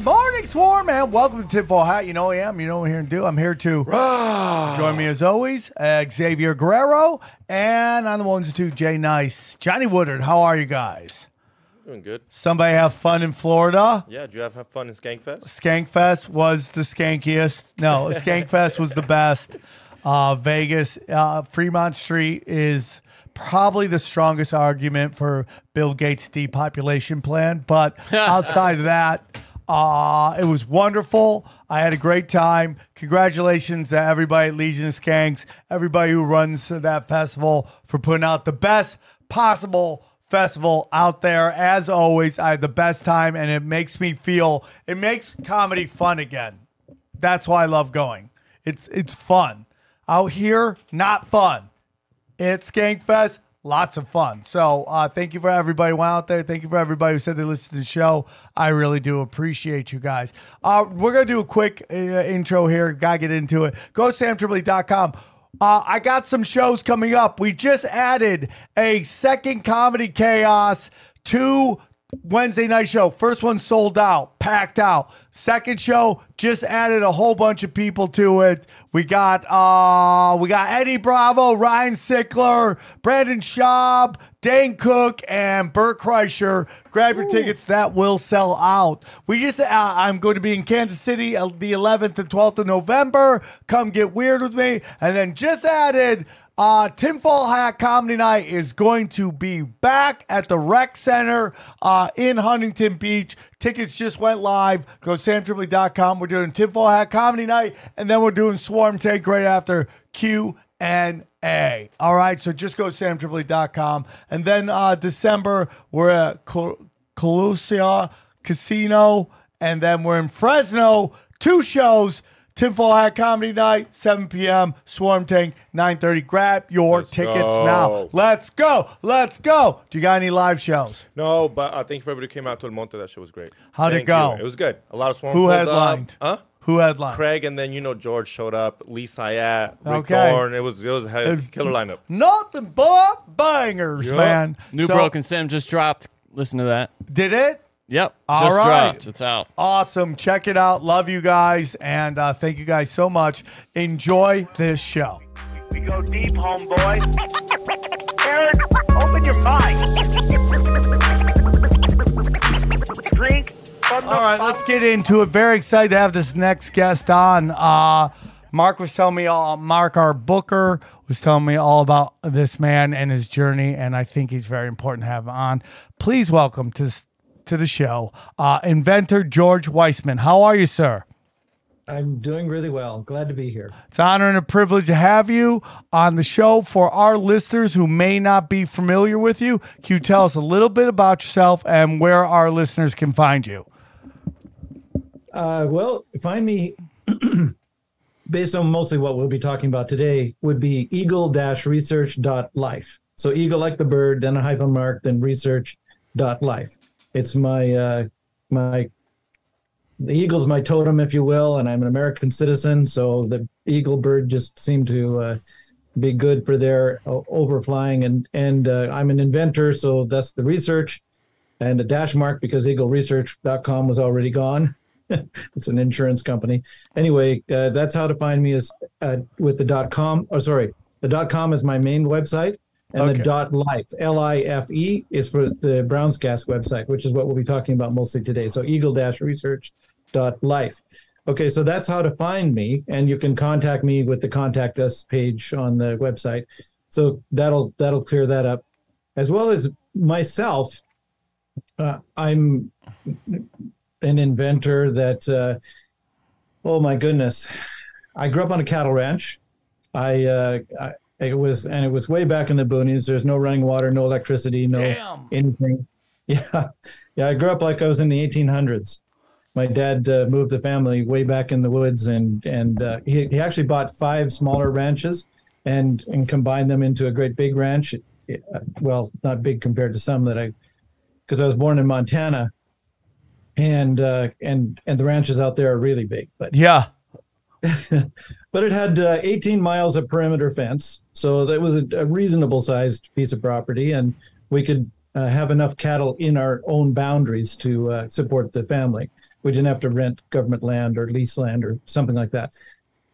Good morning, Swarm, and welcome to Tinfoil Hat. You know who I am. You know what I'm here to do. I'm here to join me as always, uh, Xavier Guerrero, and on the ones and two, Jay Nice, Johnny Woodard. How are you guys? Doing good. Somebody have fun in Florida. Yeah, did you have, have fun in Skankfest? Skankfest was the skankiest. No, Skankfest was the best. Uh, Vegas, uh, Fremont Street is probably the strongest argument for Bill Gates' depopulation plan. But outside of that, uh, it was wonderful. I had a great time. Congratulations to everybody at Legion of Skanks, everybody who runs that festival for putting out the best possible festival out there. As always, I had the best time, and it makes me feel it makes comedy fun again. That's why I love going. It's it's fun out here, not fun. It's Skankfest, lots of fun. So uh, thank you for everybody who out there. Thank you for everybody who said they listened to the show. I really do appreciate you guys. Uh, we're gonna do a quick uh, intro here. Gotta get into it. Go to samtripoli.com. Uh, I got some shows coming up. We just added a second comedy chaos to Wednesday night show. First one sold out, packed out. Second show just added a whole bunch of people to it. We got uh we got Eddie Bravo, Ryan Sickler, Brandon Schaub, Dane Cook, and Bert Kreischer. Grab your tickets; that will sell out. We just uh, I'm going to be in Kansas City uh, the 11th and 12th of November. Come get weird with me, and then just added. Uh, Tinfoil Hat Comedy Night is going to be back at the Rec Center uh, in Huntington Beach. Tickets just went live. Go to samtripoli.com. We're doing Tinfoil Hat Comedy Night, and then we're doing Swarm Tank right after Q and A. All right, so just go to samtripoli.com. And then uh, December, we're at Col- Colusa Casino, and then we're in Fresno. Two shows. Tinfoil Hat Comedy Night, 7 p.m. Swarm Tank, 9:30. Grab your Let's tickets go. now. Let's go. Let's go. Do you got any live shows? No, but uh, thank you for everybody who came out to El Monte. That show was great. How'd it go? you. It was good. A lot of swarm. Who pulled headlined? Up. Huh? Who headlined? Craig and then you know George showed up. Lee Syatt, Rick Okay. Thorne. It was it was a killer lineup. Nothing but bangers, Yup. man. New So, Broken Sim just dropped. Listen to that. Did it? Yep. All just right. dropped. It's out. Awesome. Check it out. Love you guys. And uh, thank you guys so much. Enjoy this show. We go deep, homeboy. Aaron, open your mind. Drink All right, let's get into it. Very excited to have this next guest on. Uh, Mark was telling me all. Mark, our booker, was telling me all about this man and his journey, and I think he's very important to have on. Please welcome to s- to the show, uh, inventor George Wiseman. How are you, sir? I'm doing really well. Glad to be here. It's an honor and a privilege to have you on the show. For our listeners who may not be familiar with you, can you tell us a little bit about yourself and where our listeners can find you? Uh, well, find me based on mostly what we'll be talking about today would be eagle-research.life. So eagle like the bird, then a hyphen mark, then research.life. It's my uh, my the eagle's my totem, if you will, and I'm an American citizen, so the eagle bird just seemed to uh, be good for their o- overflying, and and uh, I'm an inventor, so that's the research, and a dash mark because eagleresearch.com was already gone. it's an insurance company. Anyway, uh, that's how to find me is uh, with the dot com. Or sorry, the dot com is my main website, and Okay. the dot life L I F E is for the brown's gas website, which is what we'll be talking about mostly today. So eagle dash research dot life. Okay, so that's how to find me, and you can contact me with the contact us page on the website. So that'll that'll clear that up, as well as myself. Uh, I'm an inventor that, uh, oh my goodness, I grew up on a cattle ranch. I, uh, I it was and it was way back in the boonies. There's no running water, no electricity, no Damn. anything. Yeah, yeah. I grew up like I was in the 1800s. My dad uh, moved the family way back in the woods, and and uh, he he actually bought five smaller ranches and and combined them into a great big ranch. Uh, Well, not big compared to some that I, because I was born in Montana, and uh, and and the ranches out there are really big, but Yeah. but it had uh, 18 miles of perimeter fence, so that was a, a reasonable sized piece of property, and we could uh, have enough cattle in our own boundaries to uh, support the family. We didn't have to rent government land or lease land or something like that.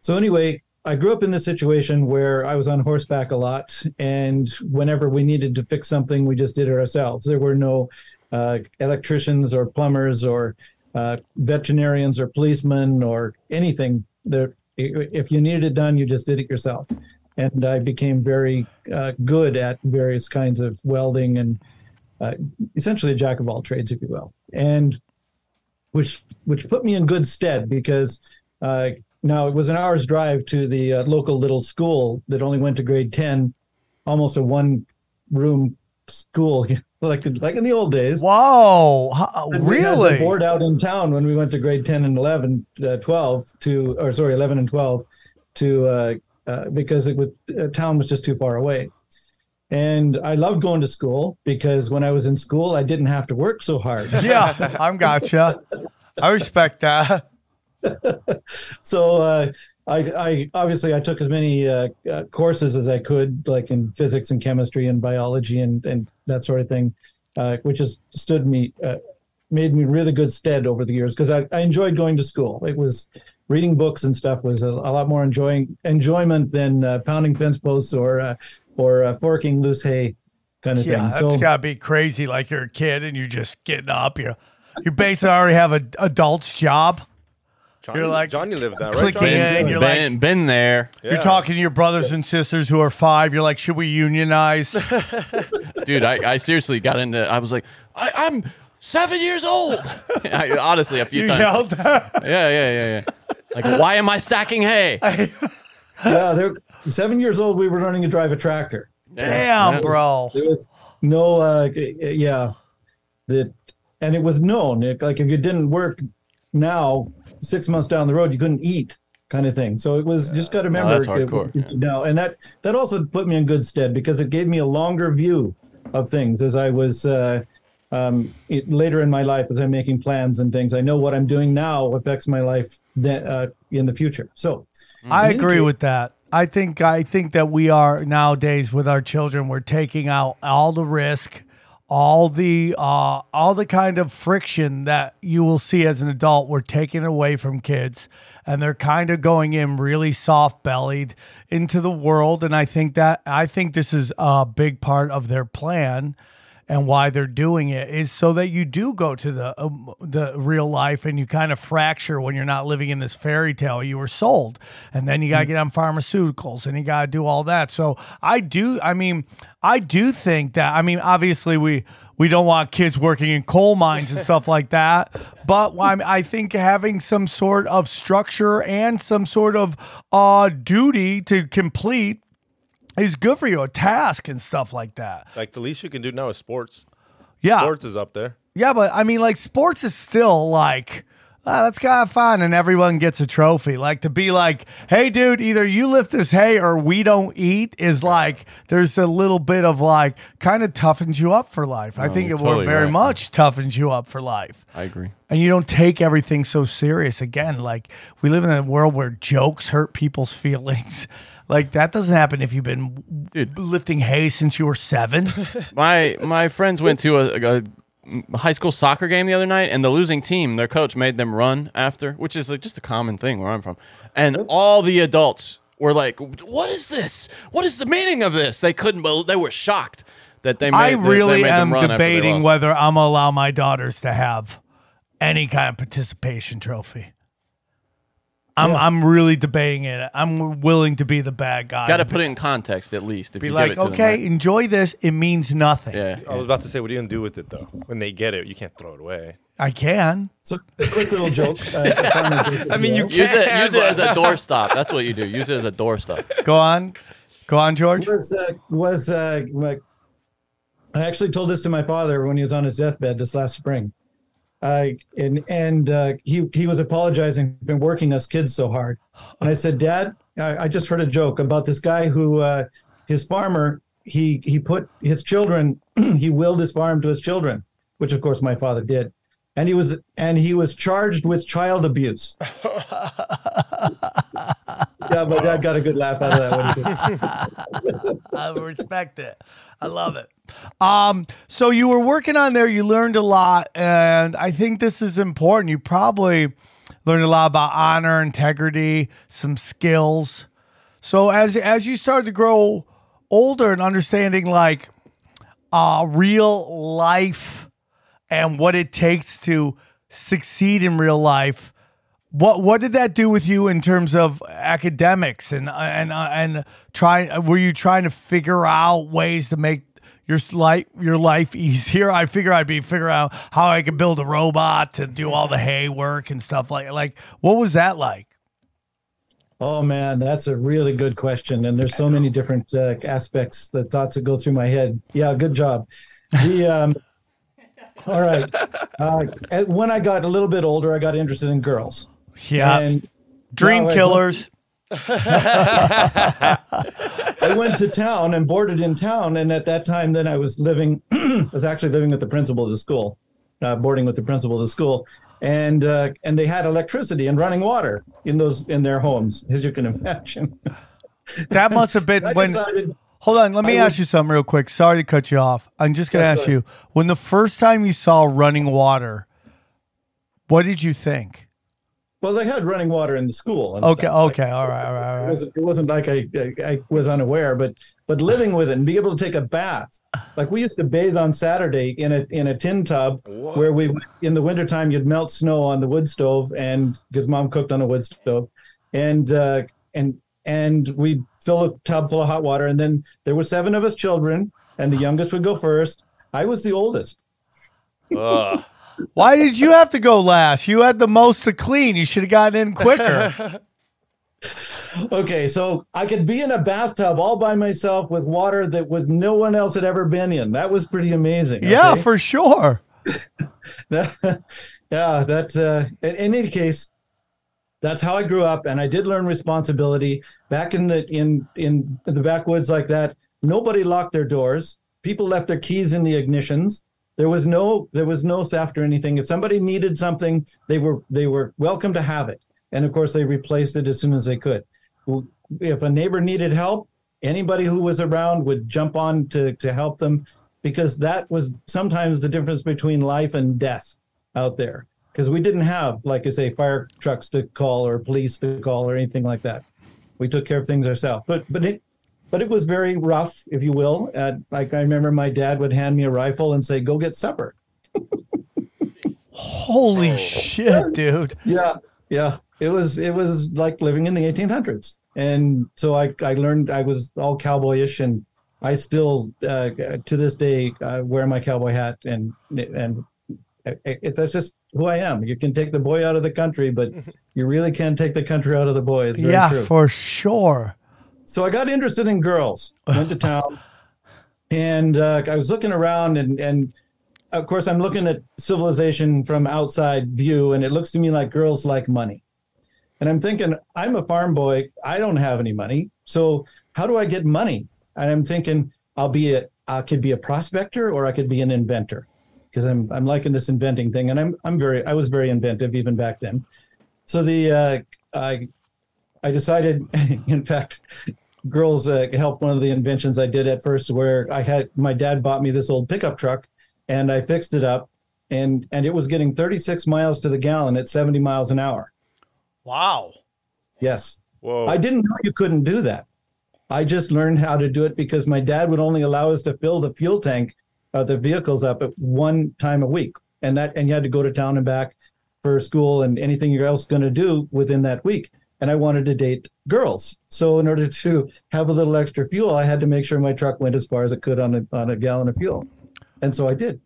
So anyway, I grew up in this situation where I was on horseback a lot, and whenever we needed to fix something, we just did it ourselves. There were no uh, electricians or plumbers or uh, veterinarians or policemen or anything. There, if you needed it done, you just did it yourself. And I became very uh, good at various kinds of welding and uh, essentially a jack of all trades, if you will. And which which put me in good stead because uh, now it was an hour's drive to the uh, local little school that only went to grade ten, almost a one room school like like in the old days. Whoa. How- And we had the really? board out in town when we went to grade 10 and 11, uh, 12 to, or sorry, 11 and 12 to, uh, uh, because it would, uh, town was just too far away. And I loved going to school because when I was in school, I didn't have to work so hard. Yeah, I'm gotcha. I respect that. so uh, I, I obviously I took as many uh, uh, courses as I could, like in physics and chemistry and biology and and that sort of thing, uh, which has stood me, uh, made me really good stead over the years because I, I enjoyed going to school. It was reading books and stuff was a, a lot more enjoying enjoyment than uh, pounding fence posts or uh, or uh, forking loose hay kind of Yeah, thing. that's gotta be crazy. Like you're a kid and you're just getting up. You you basically already have an adult's job. Johnny, You're like Johnny lived that, right? clicking Johnny? in. You're been, like been there, Yeah. you're talking to your brothers and sisters who are five. You're like, should we unionize? dude. I, I seriously got into. I was like, I, I'm seven years old. I, honestly, a few you times. yelled that? Yeah, yeah, yeah, yeah. Like, why am I stacking hay? yeah, they're seven years old. We were learning to drive a tractor. Damn, Yeah. bro. There was no, uh, yeah, that, and it was known. It, like if you didn't work now, six months down the road, you couldn't eat, kind of thing. So it was just got to remember. that's hardcore, it- Now, and that that also put me in good stead because it gave me a longer view of things as I was. Uh, um, it, later in my life, as I'm making plans and things, I know what I'm doing now affects my life th- uh, in the future. So, I agree case- with that. I think I think that we are nowadays with our children. We're taking out all the risk, all the uh, all the kind of friction that you will see as an adult. were taken away from kids, and they're kind of going in really soft bellied into the world. And I think that I think this is a big part of their plan and why they're doing it is so that you do go to the um, the real life and you kind of fracture when you're not living in this fairy tale. You were sold. And then you got to get on pharmaceuticals and you got to do all that. So i do i mean i do think that i mean obviously we we don't want kids working in coal mines and stuff like that. But I'm, i think having some sort of structure and some sort of uh duty to complete is good for you a task and stuff like that Like the least you can do now is sports. yeah Sports is up there. yeah, but I mean, like, sports is still like, ah, that's kind of fun, and everyone gets a trophy. Like, to be like, hey, dude, either you lift this hay or we don't eat is like, there's a little bit of like, kind of toughens you up for life. I think you're it will totally very right. much toughens you up for life. I agree. And you don't take everything so serious. Again, like, we live in a world where jokes hurt people's feelings. Like, that doesn't happen if you've been Dude. lifting hay since you were seven. My my friends went to a, a high school soccer game the other night, and the losing team, their coach made them run after, which is like just a common thing where I'm from. And all the adults were like, "What is this? What is the meaning of this?" They couldn't. bel They were shocked that they made. I that they really made them am run debating whether I'm gonna allow my daughters to have any kind of participation trophy. I'm Yeah. I'm really debating it. I'm willing to be the bad guy. Got to put it in context at least. If be you like, give it to okay, them, enjoy this. It means nothing. right? yeah. I was about to say, what are you gonna do with it though? When they get it, you can't throw it away. I can. So a quick little joke. Uh, I mean, you Use it. can, Use it as a doorstop. That's what you do. Use it as a doorstop. Go on. Go on, George. was uh, was uh, like, I actually told this to my father when he was on his deathbed this last spring. Uh, and and uh, he he was apologizing for working us kids so hard. And I said, Dad, I, I just heard a joke about this guy who uh, his farmer he he put his children he willed his farm to his children, which of course my father did, and he was and he was charged with child abuse. my dad got a good laugh out of that. Said, I respect it. I love it. Um, so you were working on there, you learned a lot, and I think this is important. You probably learned a lot about honor, integrity, some skills. So as as you started to grow older and understanding like uh real life and what it takes to succeed in real life, what what did that do with you in terms of academics and and uh, and try? Were you trying to figure out ways to make your life your life easier? I figure I'd be figuring out how I could build a robot to do all the hay work and stuff like like. What was that like? Oh man, that's a really good question, and there's so many different uh, aspects, the thoughts that go through my head. Yeah, good job. The um, all right. Uh, when I got a little bit older, I got interested in girls. Yeah, And dream no, killers. I went to town and boarded in town, and at that time, then I was living, I was actually living with the principal of the school, uh, boarding with the principal of the school, and uh, and they had electricity and running water in those in their homes, as you can imagine. That must have been when. decided, Hold on, let me I ask you something real quick. Sorry to cut you off. I'm just gonna ask go you when the first time you saw running water, what did you think? Well, they had running water in the school. and Okay, stuff. okay, all right, all right, all It wasn't, it wasn't like I, I I was unaware, but but living with it and be able to take a bath. Like we used to bathe on Saturday in a in a tin tub where we in the wintertime you'd melt snow on the wood stove and because mom cooked on a wood stove and uh, and and we'd fill a tub full of hot water and then there were seven of us children and the youngest would go first. I was the oldest. Ugh. Why did you have to go last? You had the most to clean. You should have gotten in quicker. Okay, so I could be in a bathtub all by myself with water that was no one else had ever been in. That was pretty amazing. yeah, for sure. yeah, that uh, in, in any case, that's how I grew up, and I did learn responsibility back in the in in the backwoods like that. Nobody locked their doors. People left their keys in the ignitions. There was no there was no theft or anything. If somebody needed something, they were they were welcome to have it, and of course they replaced it as soon as they could. If a neighbor needed help, anybody who was around would jump on to to help them, because that was sometimes the difference between life and death out there because we didn't have, like I say, fire trucks to call or police to call or anything like that. We took care of things ourselves. But but it but it was very rough, if you will. Uh, like I remember, my dad would hand me a rifle and say, "Go get supper." Holy shit, dude. Yeah, yeah. It was it was like living in the 1800s, and so I I learned I was all cowboyish, and I still uh, to this day uh, wear my cowboy hat, and and it, it, that's just who I am. You can take the boy out of the country, but you really can't take the country out of the boy. It's very Yeah, true. for sure. So I got interested in girls. Went to town, and uh, I was looking around, and and of course I'm looking at civilization from outside view, and it looks to me like girls like money. And I'm thinking, I'm a farm boy. I don't have any money, so how do I get money? And I'm thinking, I'll be a I could be a prospector, or I could be an inventor, because I'm I'm liking this inventing thing, and I'm I'm very I was very inventive even back then. So the uh, I I decided, in fact, girls uh, helped one of the inventions I did at first, where I had my dad bought me this old pickup truck, and I fixed it up, and and it was getting 36 miles to the gallon at 70 miles an hour. Wow. Yes, Whoa. I didn't know you couldn't do that. I just learned how to do it because my dad would only allow us to fill the fuel tank of the vehicles up at one time a week, and that and you had to go to town and back for school and anything you're else going to do within that week. And I wanted to date girls. So in order to have a little extra fuel, I had to make sure my truck went as far as it could on a on a gallon of fuel, and so I did.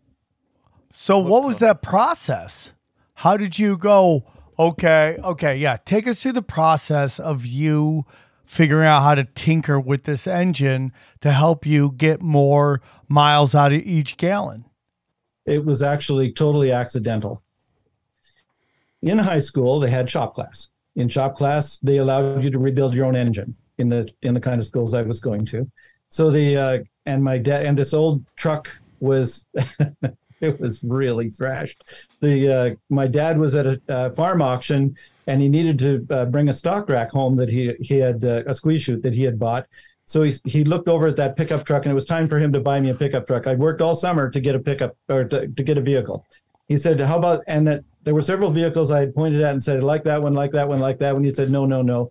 So what was that process? How did you go? Okay, okay, yeah. Take us through the process of you figuring out how to tinker with this engine to help you get more miles out of each gallon. It was actually totally accidental. In high school, they had shop class. In shop class, they allowed you to rebuild your own engine in the in the kind of schools I was going to. So the uh, and my dad and this old truck was it was really thrashed. The uh, my dad was at a farm auction and he needed to uh, bring a stock rack home that he he had uh, a squeeze chute that he had bought. So he he looked over at that pickup truck and it was time for him to buy me a pickup truck. I'd worked all summer to get a pickup or to, to get a vehicle. He said, "How about?" And that there were several vehicles I had pointed at and said, "Like that one, like that one, like that one." He said, "No, no, no."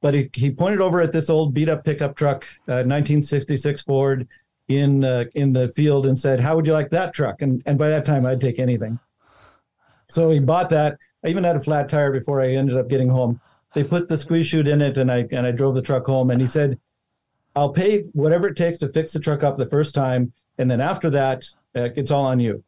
But he, he pointed over at this old beat up pickup truck, uh, 1966 Ford, in uh, in the field and said, "How would you like that truck?" And and by that time, I'd take anything. So he bought that. I even had a flat tire before I ended up getting home. They put the squeeze chute in it, and I and I drove the truck home. And he said, "I'll pay whatever it takes to fix the truck up the first time, and then after that, uh, it's all on you."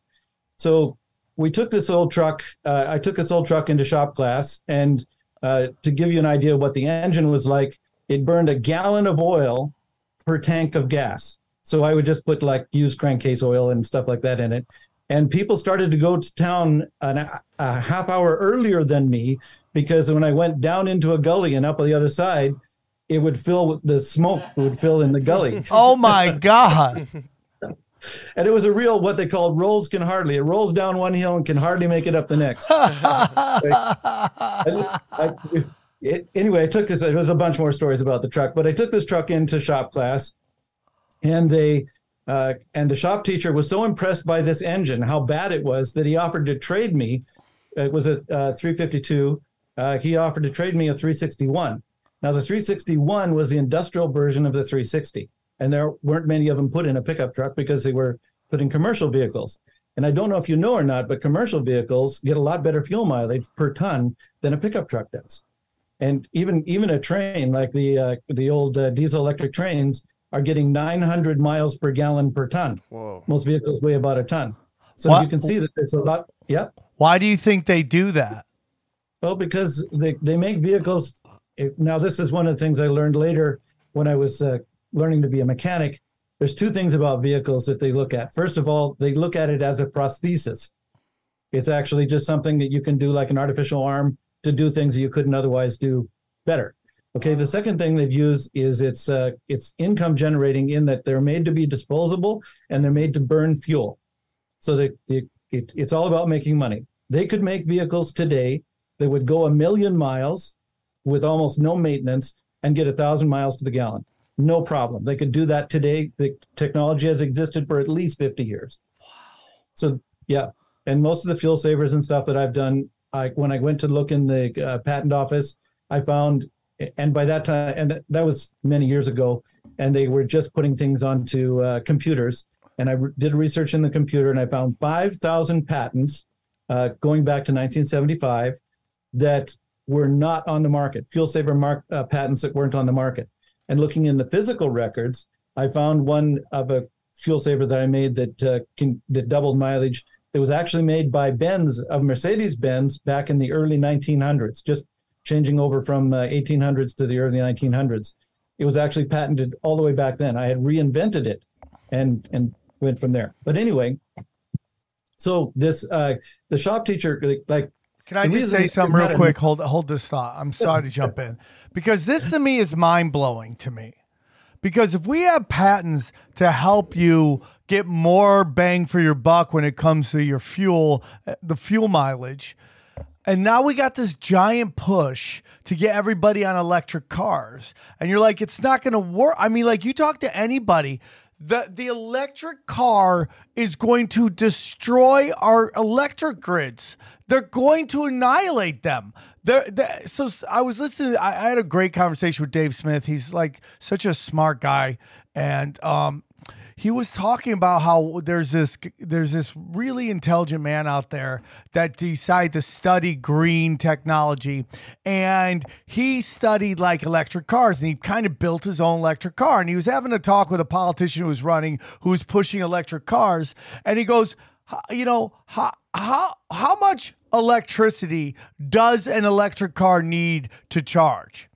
So we took this old truck. Uh, I took this old truck into shop class, and uh, to give you an idea of what the engine was like, it burned a gallon of oil per tank of gas. So I would just put like used crankcase oil and stuff like that in it. And people started to go to town an, a half hour earlier than me because when I went down into a gully and up on the other side, it would fill with the smoke would fill in the gully. Oh my god! and it was a real what they called rolls can hardly. It rolls down one hill and can hardly make it up the next. I- I- it- anyway, I took this. There was a bunch more stories about the truck, but I took this truck into shop class, and they uh, and the shop teacher was so impressed by this engine, how bad it was, that he offered to trade me. It was a uh, 352. Uh, he offered to trade me a 361. Now the 361 was the industrial version of the 360, and there weren't many of them put in a pickup truck because they were put in commercial vehicles. And I don't know if you know or not, but commercial vehicles get a lot better fuel mileage per ton than a pickup truck does. And even even a train like the uh, the old uh, diesel electric trains are getting 900 miles per gallon per ton. Whoa. Most vehicles weigh about a ton. So What- you can see that there's a lot. Yep. Why do you think they do that? Well, because they, they make vehicles. Now, this is one of the things I learned later when I was uh, learning to be a mechanic. There's two things about vehicles that they look at. First of all, they look at it as a prosthesis. It's actually just something that you can do like an artificial arm to do things that you couldn't otherwise do better. Okay. The second thing they've used is it's uh, it's income generating in that they're made to be disposable and they're made to burn fuel. So it, it's all about making money. They could make vehicles today that would go a million miles with almost no maintenance and get a thousand miles to the gallon. No problem. They could do that today. The technology has existed for at least 50 years. Wow. So, yeah. And most of the fuel savers and stuff that I've done, I, when I went to look in the uh, patent office, I found, and by that time, and that was many years ago, and they were just putting things onto uh, computers. And I re- did research in the computer and I found 5,000 patents uh, going back to 1975 that were not on the market, fuel saver mark, uh, patents that weren't on the market. And looking in the physical records, I found one of a fuel saver that I made that uh, can, that doubled mileage. That was actually made by Benz of Mercedes Benz back in the early 1900s, just changing over from uh, 1800s to the early 1900s. It was actually patented all the way back then. I had reinvented it, and and went from there. But anyway, so this uh, the shop teacher like, like Can I The just say something real not a- quick? Hold hold this thought. I'm sorry to jump in because this to me is mind blowing to me. Because if we have patents to help you get more bang for your buck when it comes to your fuel, uh, the fuel mileage, and now we got this giant push to get everybody on electric cars. And you're like, it's not going to work. I mean, like, you talk to anybody, the, the electric car is going to destroy our electric grids. They're going to annihilate them. They're, they so I was listening. I, I had a great conversation with Dave Smith. He's like such a smart guy. And, um, he was talking about how there's this there's this really intelligent man out there that decided to study green technology and he studied like electric cars and he kind of built his own electric car and he was having a talk with a politician who was running who was pushing electric cars and he goes you know how how how much electricity does an electric car need to charge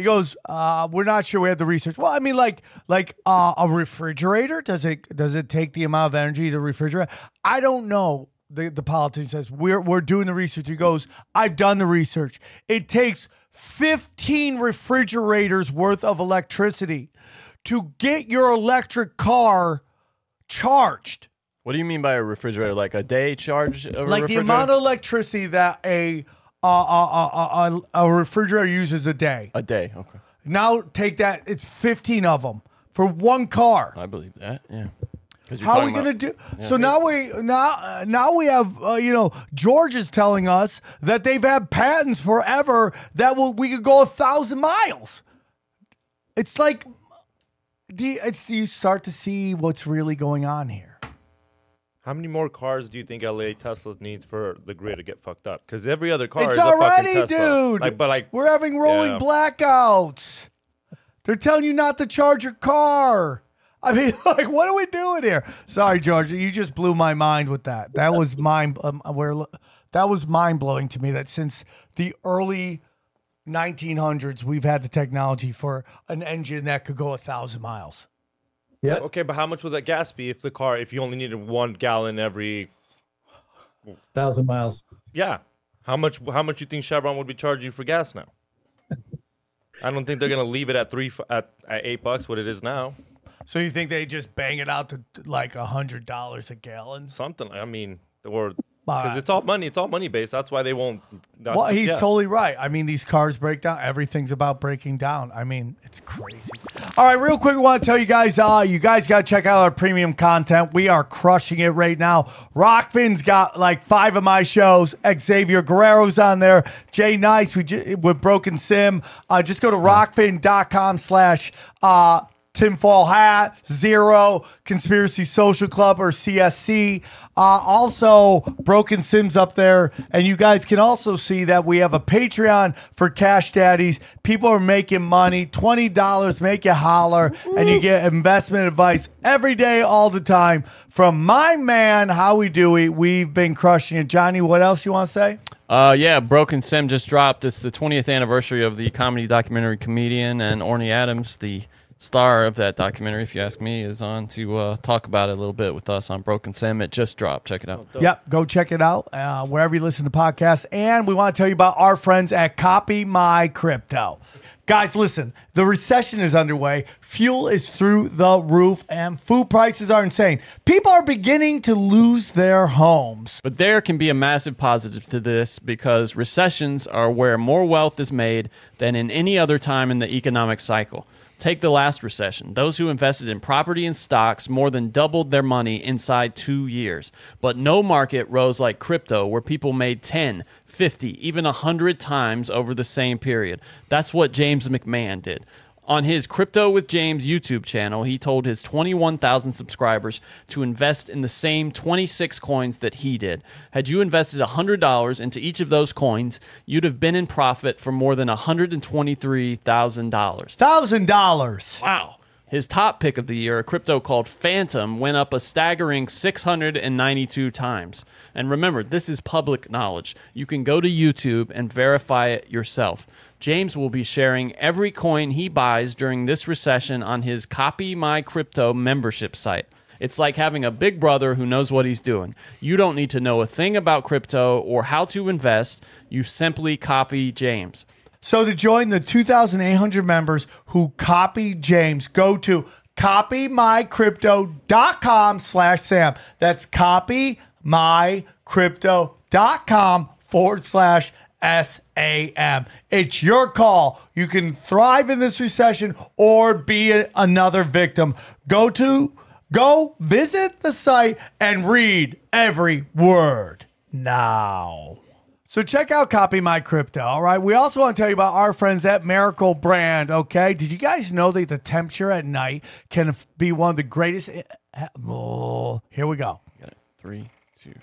he goes, uh, "We're not sure. We have the research." Well, I mean, like, like uh, a refrigerator. Does it does it take the amount of energy to refrigerate? I don't know. The the politician says we're we're doing the research. He goes, "I've done the research. It takes fifteen refrigerators worth of electricity to get your electric car charged." What do you mean by a refrigerator? Like a day charge of a like the amount of electricity that a uh, uh, uh, uh, a refrigerator uses a day. a day. Okay, Now take that. It's 15 of them for one car. I believe that. Yeah. 'Cause you're How are we talking going to about- do? So now we now now we have uh, you know George is telling us that they've had patents forever that will we could go a thousand miles. It's like the it's you start to see what's really going on here. How many more cars do you think LA Tesla needs for the grid to get fucked up? Because every other car it's is a fucking already, Tesla. dude. Like, but like, we're having rolling Yeah. blackouts. They're telling you not to charge your car. I mean, like, what are we doing here? Sorry, George, you just blew my mind with that. That was mind. Um, where that was mind blowing to me. That since the early 1900s, we've had the technology for an engine that could go a thousand miles. Yeah. okay, but how much would that gas be if the car, if you only needed one gallon every, Thousand miles. yeah, how much? How much you think Chevron would be charging you for gas now? I don't think they're gonna leave it at three at, at eight bucks what it is now. So you think they just bang it out to like a hundred dollars a gallon? Something. I mean, or Well, because it's all money. It's all money based. That's why they won't. not- Well, he's yeah. totally right. I mean, these cars break down. Everything's about breaking down. I mean, it's crazy. All right, real quick, we want to tell you guys, uh, you guys got to check out our premium content. We are crushing it right now. Rokfin's got like five of my shows. Xavier Guerrero's on there. Jay Nice we ju- with Broken Sim. Uh, just go to rokfin.com slash uh, Tinfoil Hat, Zero, Conspiracy Social Club, or CSC. Uh, also, Broken Sims up there. And you guys can also see that we have a Patreon for Cash Daddies. People are making money $20, make you holler, and you get investment advice every day, all the time from my man, Howie Dewey. We've been crushing it. Johnny, what else you want to say? Uh, yeah, Broken Sim just dropped. It's the 20th anniversary of the comedy documentary comedian and Orny Adams, the star of that documentary, if you ask me, is on to uh, talk about it a little bit with us on Broken Sim. It just dropped. Check it out. Yep, go check it out uh, wherever you listen to podcasts. And we want to tell you about our friends at Copy My Crypto. Guys, listen, the recession is underway. Fuel is through the roof, and food prices are insane. People are beginning to lose their homes. But there can be a massive positive to this because recessions are where more wealth is made than in any other time in the economic cycle. Take the last recession. Those who invested in property and stocks more than doubled their money inside two years. But no market rose like crypto, where people made 10, 50, even 100 times over the same period. That's what James McMahon did. On his Crypto with James YouTube channel, he told his 21,000 subscribers to invest in the same 26 coins that he did. Had you invested $100 into each of those coins, you'd have been in profit for more than $123,000. $1,000. Wow. His top pick of the year, a crypto called Fantom, went up a staggering 692 times. And remember, this is public knowledge. You can go to YouTube and verify it yourself. James will be sharing every coin he buys during this recession on his Copy My Crypto membership site. It's like having a big brother who knows what he's doing. You don't need to know a thing about crypto or how to invest. You simply copy James. So to join the 2,800 members who copy James, go to copymycrypto.com slash Sam. That's copymycrypto.com forward slash S-A-M. It's your call. You can thrive in this recession or be another victim. Go to, go visit the site and read every word now. So check out Copy My Crypto. All right. We also want to tell you about our friends at Miracle Brand. Okay. Did you guys know that the temperature at night can be one of the greatest Oh, here we go. Got it. Three, two.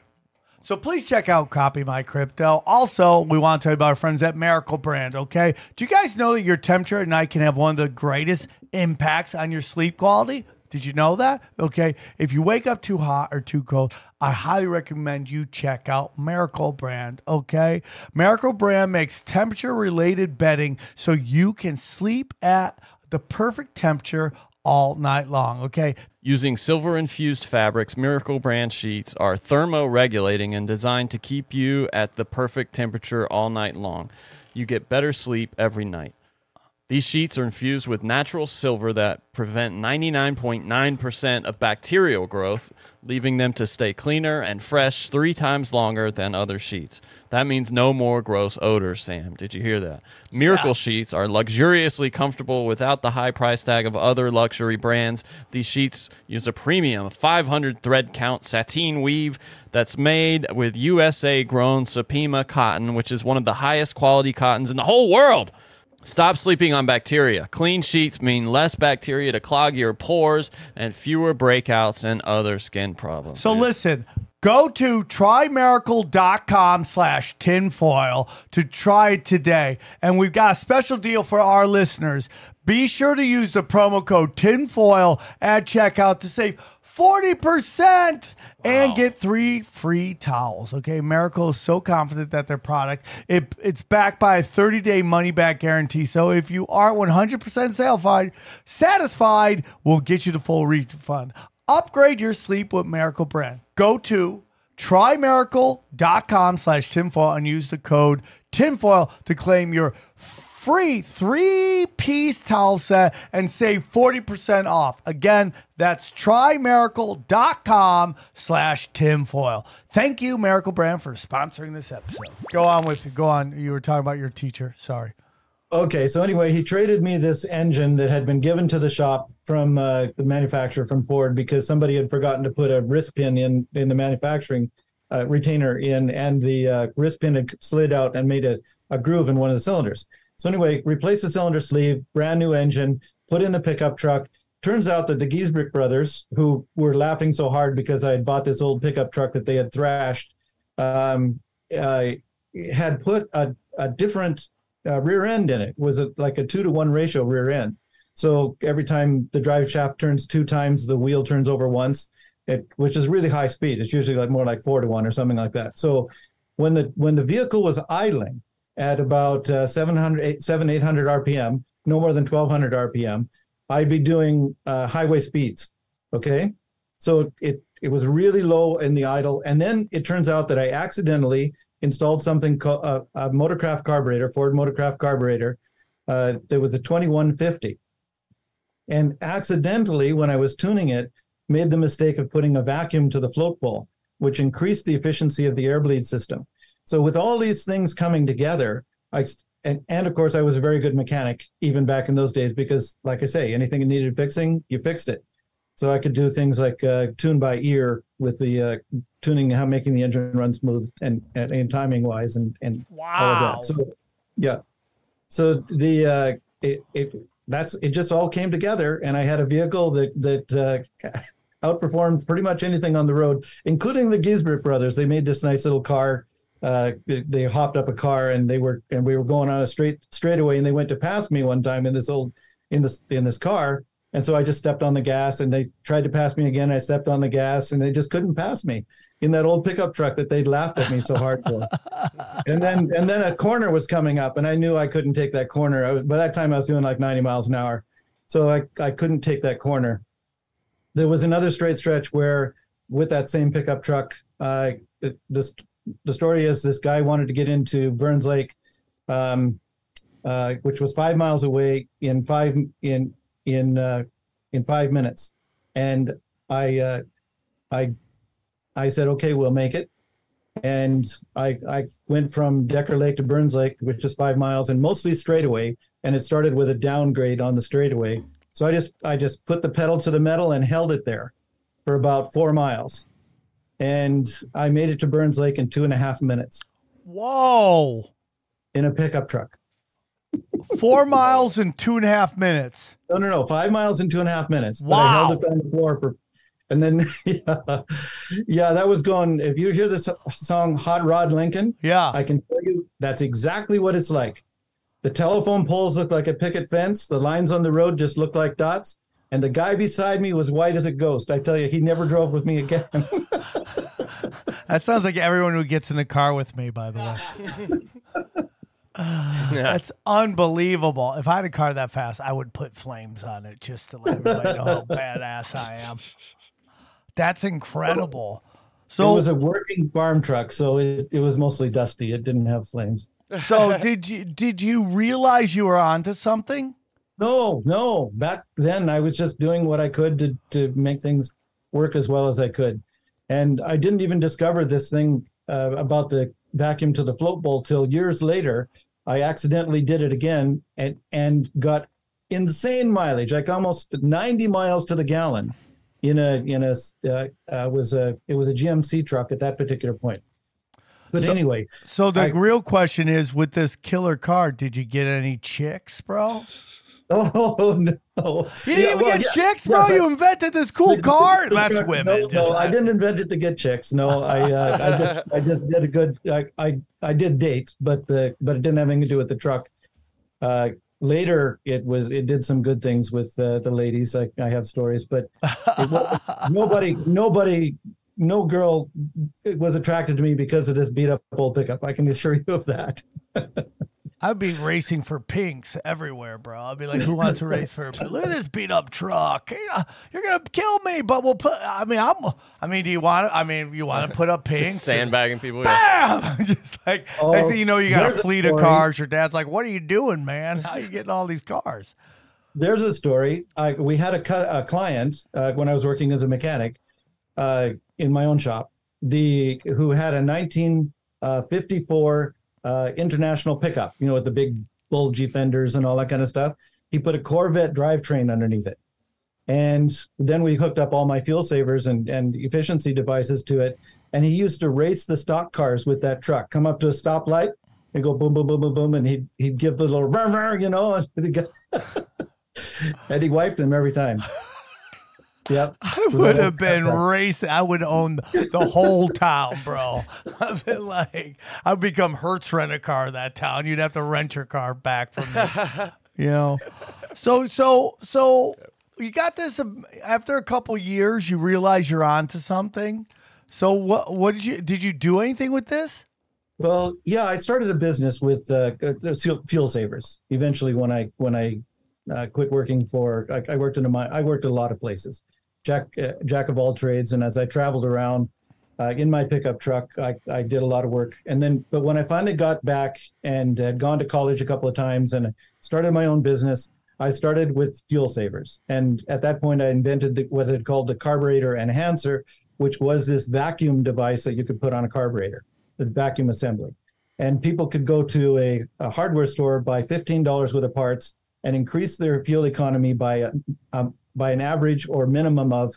So please check out Copy My Crypto. Also, we want to tell you about our friends at Miracle Brand, okay? Do you guys know that your temperature at night can have one of the greatest impacts on your sleep quality? Did you know that? Okay. If you wake up too hot or too cold, I highly recommend you check out Miracle Brand. Okay. Miracle Brand makes temperature related bedding so you can sleep at the perfect temperature all night long. Okay. Using silver infused fabrics, Miracle Brand sheets are thermoregulating and designed to keep you at the perfect temperature all night long. You get better sleep every night. These sheets are infused with natural silver that prevent 99.9% of bacterial growth, leaving them to stay cleaner and fresh three times longer than other sheets. That means no more gross odors, Sam. Did you hear that? Miracle sheets are luxuriously comfortable without the high price tag of other luxury brands. These sheets use a premium 500 thread count sateen weave that's made with USA grown Supima cotton, which is one of the highest quality cottons in the whole world. Stop sleeping on bacteria. Clean sheets mean less bacteria to clog your pores and fewer breakouts and other skin problems. So listen, go to trymiracle.com slash tinfoil to try it today. And we've got a special deal for our listeners. Be sure to use the promo code tinfoil at checkout to save 40% and get three free towels. Okay. Miracle is so confident that their product, it, it's backed by a 30 day money back guarantee. So if you aren't 100% satisfied, satisfied, we'll get you the full refund. Upgrade your sleep with Miracle Brand. Go to trymiracle.com slash tinfoil and use the code tinfoil to claim your free three piece towel set and save 40% off. Again, that's trymiracle.com slash tinfoil. Thank you, Miracle Brand, for sponsoring this episode. Go on with it. Go on. You were talking about your teacher. Sorry. Okay, so anyway, he traded me this engine that had been given to the shop from uh, the manufacturer from Ford because somebody had forgotten to put a wrist pin in in the manufacturing uh, retainer in, and the uh, wrist pin had slid out and made a, a groove in one of the cylinders. So anyway, replace the cylinder sleeve, brand new engine, put in the pickup truck. Turns out that the Giesbrick brothers, who were laughing so hard because I had bought this old pickup truck that they had thrashed, um, uh, had put a, a different uh, rear end in it. Was it like a two to one ratio rear end? So every time the drive shaft turns two times, the wheel turns over once. It, which is really high speed. It's usually like more like four to one or something like that. So when the when the vehicle was idling at about uh, 700, 800 RPM, no more than 1200 RPM, I'd be doing uh, highway speeds. Okay, so it it was really low in the idle, and then it turns out that I accidentally installed something called uh, a Motorcraft carburetor, Ford Motorcraft carburetor. Uh, there was a 2150, and accidentally when I was tuning it, made the mistake of putting a vacuum to the float bowl, which increased the efficiency of the air bleed system. So with all these things coming together, I and, and of course I was a very good mechanic even back in those days because, like I say, anything that needed fixing, you fixed it. So I could do things like uh, tune by ear with the uh, tuning, how making the engine run smooth and and, and timing wise and and all of that. So yeah, so the uh, it, it that's it just all came together, and I had a vehicle that that uh, outperformed pretty much anything on the road, including the Gisbert brothers. They made this nice little car. Uh, they, they hopped up a car and they were and we were going on a straight straightaway, and they went to pass me one time in this old in this in this car. And so I just stepped on the gas, and they tried to pass me again. I stepped on the gas, and they just couldn't pass me in that old pickup truck that they'd laughed at me so hard for. and then and then a corner was coming up, and I knew I couldn't take that corner. I by that time, I was doing like 90 miles an hour, so I I couldn't take that corner. There was another straight stretch where, with that same pickup truck, uh, it, this the story is this guy wanted to get into Burns Lake, um, uh, which was five miles away in five in in uh, in five minutes, and I uh, I I said okay, we'll make it, and I I went from Decker Lake to Burns Lake, which is five miles, and mostly straightaway, and it started with a downgrade on the straightaway. So I just I just put the pedal to the metal and held it there for about four miles, and I made it to Burns Lake in two and a half minutes Whoa. in a pickup truck. Four miles in two and a half minutes. No, no, no. Five miles in two and a half minutes. But I held it on the floor for, And then, yeah, yeah, that was going. If you hear this song, Hot Rod Lincoln, Yeah. I can tell you that's exactly what it's like. The telephone poles look like a picket fence. The lines on the road just look like dots. And the guy beside me was white as a ghost. I tell you, he never drove with me again. That sounds like everyone who gets in the car with me, by the way. That's unbelievable. If I had a car that fast, I would put flames on it just to let everybody know how badass I am. That's incredible. So, it was a working farm truck, so it, it was mostly dusty. It didn't have flames. so did you did you realize you were onto something? No, no. Back then, I was just doing what I could to to make things work as well as I could, and I didn't even discover this thing uh, about the vacuum to the float bowl till years later. I accidentally did it again and and got insane mileage, like almost ninety miles to the gallon, in a in a uh, uh, was a it was a GMC truck at that particular point. But anyway, So the I- real question is, with this killer car, did you get any chicks, bro? oh no, You didn't even get yeah, chicks, bro. yes, I- you invented this cool car. and That's No, women. No, just I didn't invent it to get chicks. No, I, uh, I just, I just did a good. I, I, I did date, but the, but it didn't have anything to do with the truck. Uh, later, it was, it did some good things with uh, the ladies. I, I have stories, but nobody, nobody, no girl was attracted to me because of this beat up old pickup. I can assure you of that. I'd be racing for pinks everywhere, bro. I'd be like, "Who wants to race for? a Look at this beat up truck. You're gonna kill me, but we'll put. I mean, I'm. I mean, do you want? I mean, you want to put up pinks? Just sandbagging people. yeah. Bam! Just like Oh, next thing you know, you got a there's a fleet of cars. Your dad's like, "What are you doing, man? How you getting all these cars?" there's a story. I, we had a, cu- a client uh, when I was working as a mechanic uh, in my own shop, the who had a 1954 uh, international pickup, you know, with the big bulgy fenders and all that kind of stuff. He put a Corvette drivetrain underneath it. And then we hooked up all my fuel savers and, and efficiency devices to it. And he used to race the stock cars with that truck, come up to a stoplight and go boom, boom, boom, boom, boom. And he'd, he'd give the little, rah, rah, you know, and he wiped them every time. Yep. I would have been racing. I would own the whole town, bro. I've been like, I'd become Hertz rent a car that town. You'd have to rent your car back from me. you know. So so so you got this um, after a couple years. You realize you're onto something. So what what did you did you do anything with this? Well, yeah, I started a business with uh, uh, fuel fuel savers. Eventually, when I when I uh, quit working for, I, I worked in a mi- I worked at a lot of places, jack uh, jack of all trades. And as I traveled around uh, in my pickup truck, I, I did a lot of work. And then, but when I finally got back and had gone to college a couple of times and started my own business, I started with fuel savers. And at that point, I invented the, what it called the carburetor enhancer, which was this vacuum device that you could put on a carburetor, the vacuum assembly. And people could go to a, a hardware store, buy $15 worth of parts, and increase their fuel economy by, um, by an average or minimum of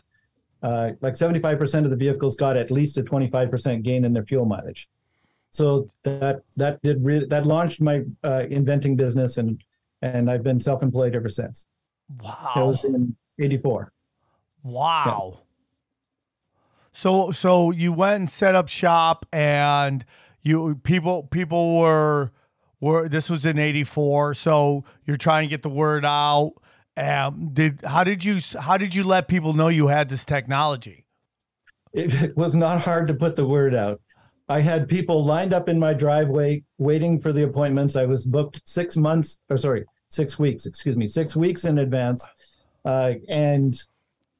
uh, like 75% of the vehicles got at least a 25% gain in their fuel mileage. So that that did really that launched my uh, inventing business and and I've been self-employed ever since. Wow. It was in '84. Wow. So so you went and set up shop and you people people were were this was in 84 so you're trying to get the word out um did how did you how did you let people know you had this technology It, it was not hard to put the word out. I had people lined up in my driveway waiting for the appointments. I was booked six months, or sorry, six weeks, excuse me, six weeks in advance. Uh, and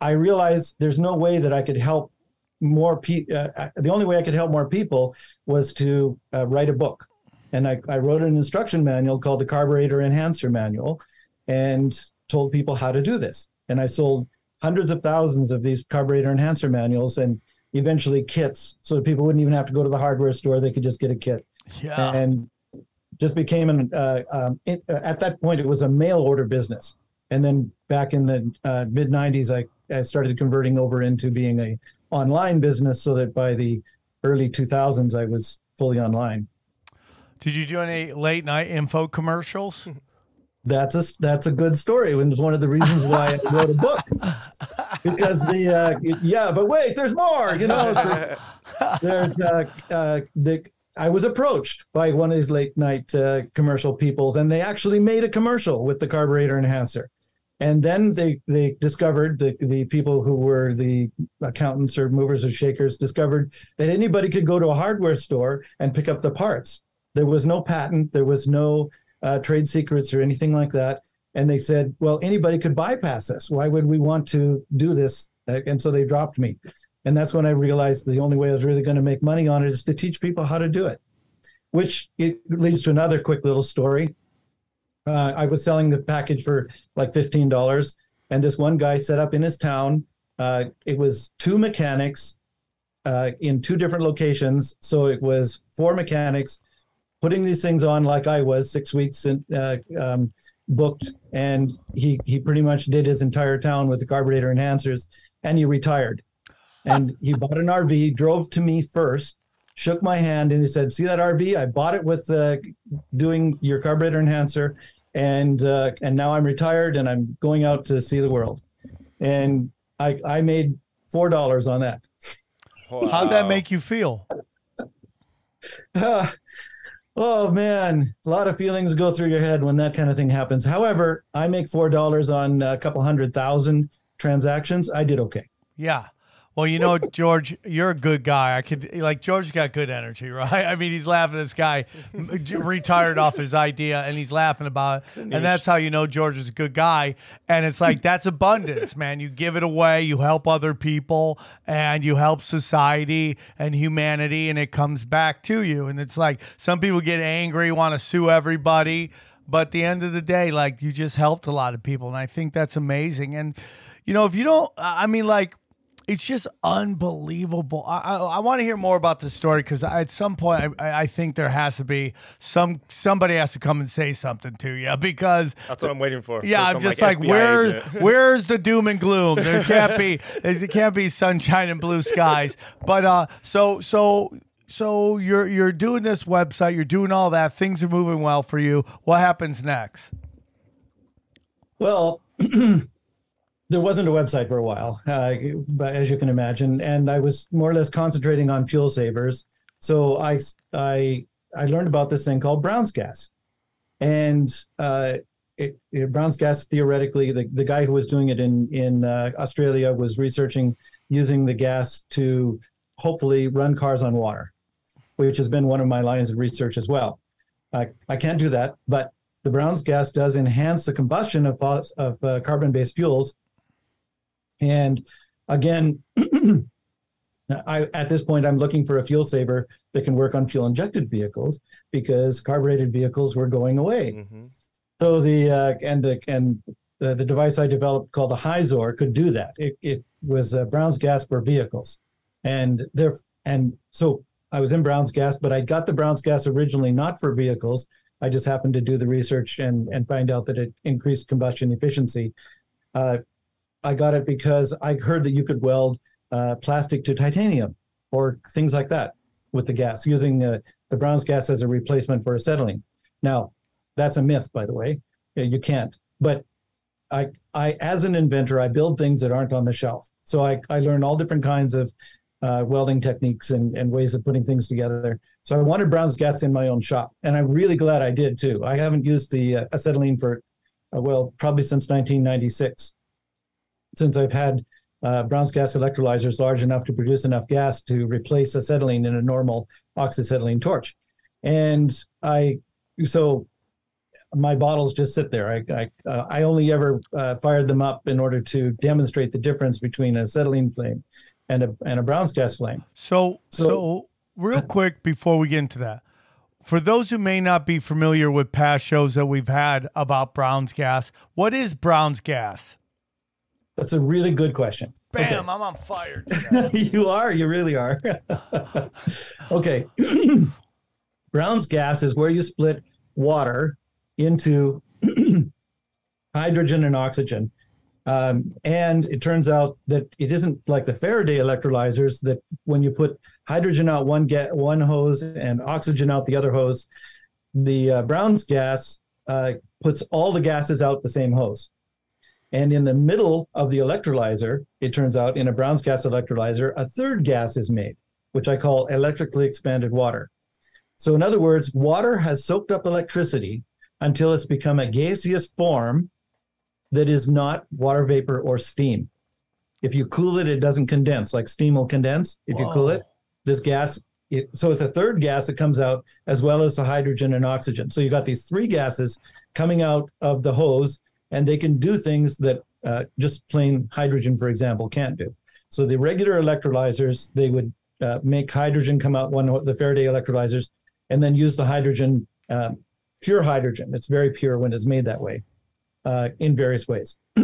I realized there's no way that I could help more people. Uh, the only way I could help more people was to uh, write a book. And I, I wrote an instruction manual called the Carburetor Enhancer Manual and told people how to do this. And I sold hundreds of thousands of these carburetor enhancer manuals and eventually kits so that people wouldn't even have to go to the hardware store. They could just get a kit. Yeah. And just became an uh, um, it, uh, at that point it was a mail order business. And then back in the uh, mid 90s I, I started converting over into being a online business so that by the early 2000s i was fully online. Did you do any late night info commercials that's a that's a good story and it's one of the reasons why i wrote a book because the uh, yeah, but wait, there's more. You know, so there's uh, uh, the. I was approached by one of these late night uh, commercial peoples, and they actually made a commercial with the carburetor enhancer. And then they they discovered the the people who were the accountants or movers or shakers discovered that anybody could go to a hardware store and pick up the parts. There was no patent, there was no uh, trade secrets or anything like that. And they said, well, anybody could bypass this. Why would we want to do this? Uh, And so they dropped me. And that's when I realized the only way I was really going to make money on it is to teach people how to do it, which it leads to another quick little story. Uh, I was selling the package for like fifteen dollars, and this one guy set up in his town. Uh, it was two mechanics uh, in two different locations, so it was four mechanics putting these things on like I was six weeks in, uh, um, booked, and he he pretty much did his entire town with the carburetor enhancers, and he retired. And he bought an RV, drove to me first, shook my hand, and he said, "See that RV? I bought it with uh, doing your carburetor enhancer, and uh, and now I'm retired and I'm going out to see the world." And I I made four dollars on that. How'd that make you feel? oh man, a lot of feelings go through your head when that kind of thing happens. However, I make four dollars on a couple hundred thousand transactions. I did okay. Yeah. Well, you know, George, you're a good guy. I could like George's got good energy, right? I mean, he's laughing. This guy retired off his idea, and he's laughing about it, and that's how you know George is a good guy. And it's like that's abundance, man. You give it away, you help other people, and you help society and humanity, and it comes back to you. And it's like some people get angry, want to sue everybody, but at the end of the day, like you just helped a lot of people, and I think that's amazing. And you know, if you don't, I mean, like it's just unbelievable. I I, I want to hear more about this story because at some point I, I think there has to be some somebody has to come and say something to you because That's what I'm waiting for. yeah, I'm just like, FBI where where's the doom and gloom? There can't be it can't be sunshine and blue skies. But uh, so so so you're you're doing this website, you're doing all that. Things are moving well for you. What happens next? Well, there wasn't a website for a while, uh, but as you can imagine, and I was more or less concentrating on fuel savers. So I I I learned about this thing called Brown's gas, and uh, it, it, Brown's gas theoretically, the, the guy who was doing it in in uh, Australia was researching using the gas to hopefully run cars on water, which has been one of my lines of research as well. I, I can't do that, but the Brown's gas does enhance the combustion of, of uh, carbon-based fuels. And again, I, at this point, I'm looking for a fuel saver that can work on fuel-injected vehicles because carbureted vehicles were going away. Mhm. So the uh, and the and the, the device I developed called the Hyzor could do that. It, it was uh, Brown's gas for vehicles, and there and so I was in Brown's gas, but I got the Brown's gas originally not for vehicles. I just happened to do the research and and find out that it increased combustion efficiency. Uh, I got it because I heard that you could weld uh, plastic to titanium or things like that with the gas using uh, the Brown's gas as a replacement for acetylene. Now, that's a myth, by the way. You can't. But I, I, as an inventor, I build things that aren't on the shelf. So I, I learn all different kinds of uh, welding techniques and, and ways of putting things together. So I wanted Brown's gas in my own shop, and I'm really glad I did too. I haven't used the uh, acetylene for, uh, well, probably since 1996, since I've had uh, Brown's gas electrolyzers large enough to produce enough gas to replace acetylene in a normal oxyacetylene torch. And I, so my bottles just sit there. I I, uh, I only ever uh, fired them up in order to demonstrate the difference between a acetylene flame and a and a Brown's gas flame. So, so, So- real quick before we get into that, for those who may not be familiar with past shows that we've had about Brown's gas, what is Brown's gas? That's a really good question. Bam, I'm on fire. you are. You really are. okay. Brown's gas is where you split water into hydrogen and oxygen. Um, and it turns out that it isn't like the Faraday electrolyzers that when you put hydrogen out one get one hose and oxygen out the other hose, the uh, Brown's gas uh, puts all the gases out the same hose. And in the middle of the electrolyzer, it turns out in a Brown's gas electrolyzer, a third gas is made, which I call electrically expanded water. So, in other words, water has soaked up electricity until it's become a gaseous form that is not water vapor or steam. If you cool it, it doesn't condense like steam will condense. If you cool it, this gas, it, so it's a third gas that comes out as well as the hydrogen and oxygen. So you've got these three gases coming out of the hose, and they can do things that uh, just plain hydrogen, for example, can't do. So the regular electrolyzers, they would uh, make hydrogen come out one of the Faraday electrolyzers, and then use the hydrogen, uh, pure hydrogen. It's very pure when it's made that way, uh, in various ways.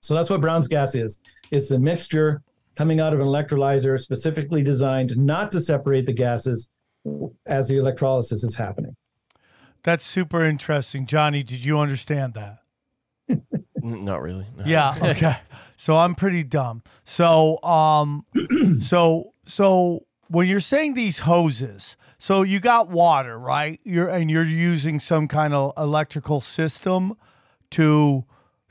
so that's what Brown's gas is. It's the mixture coming out of an electrolyzer specifically designed not to separate the gases as the electrolysis is happening. That's super interesting. Johnny, did you understand that? Not really. no. Yeah. Okay. so I'm pretty dumb. So um, so so when you're saying these hoses, so you got water, right? You're and you're using some kind of electrical system to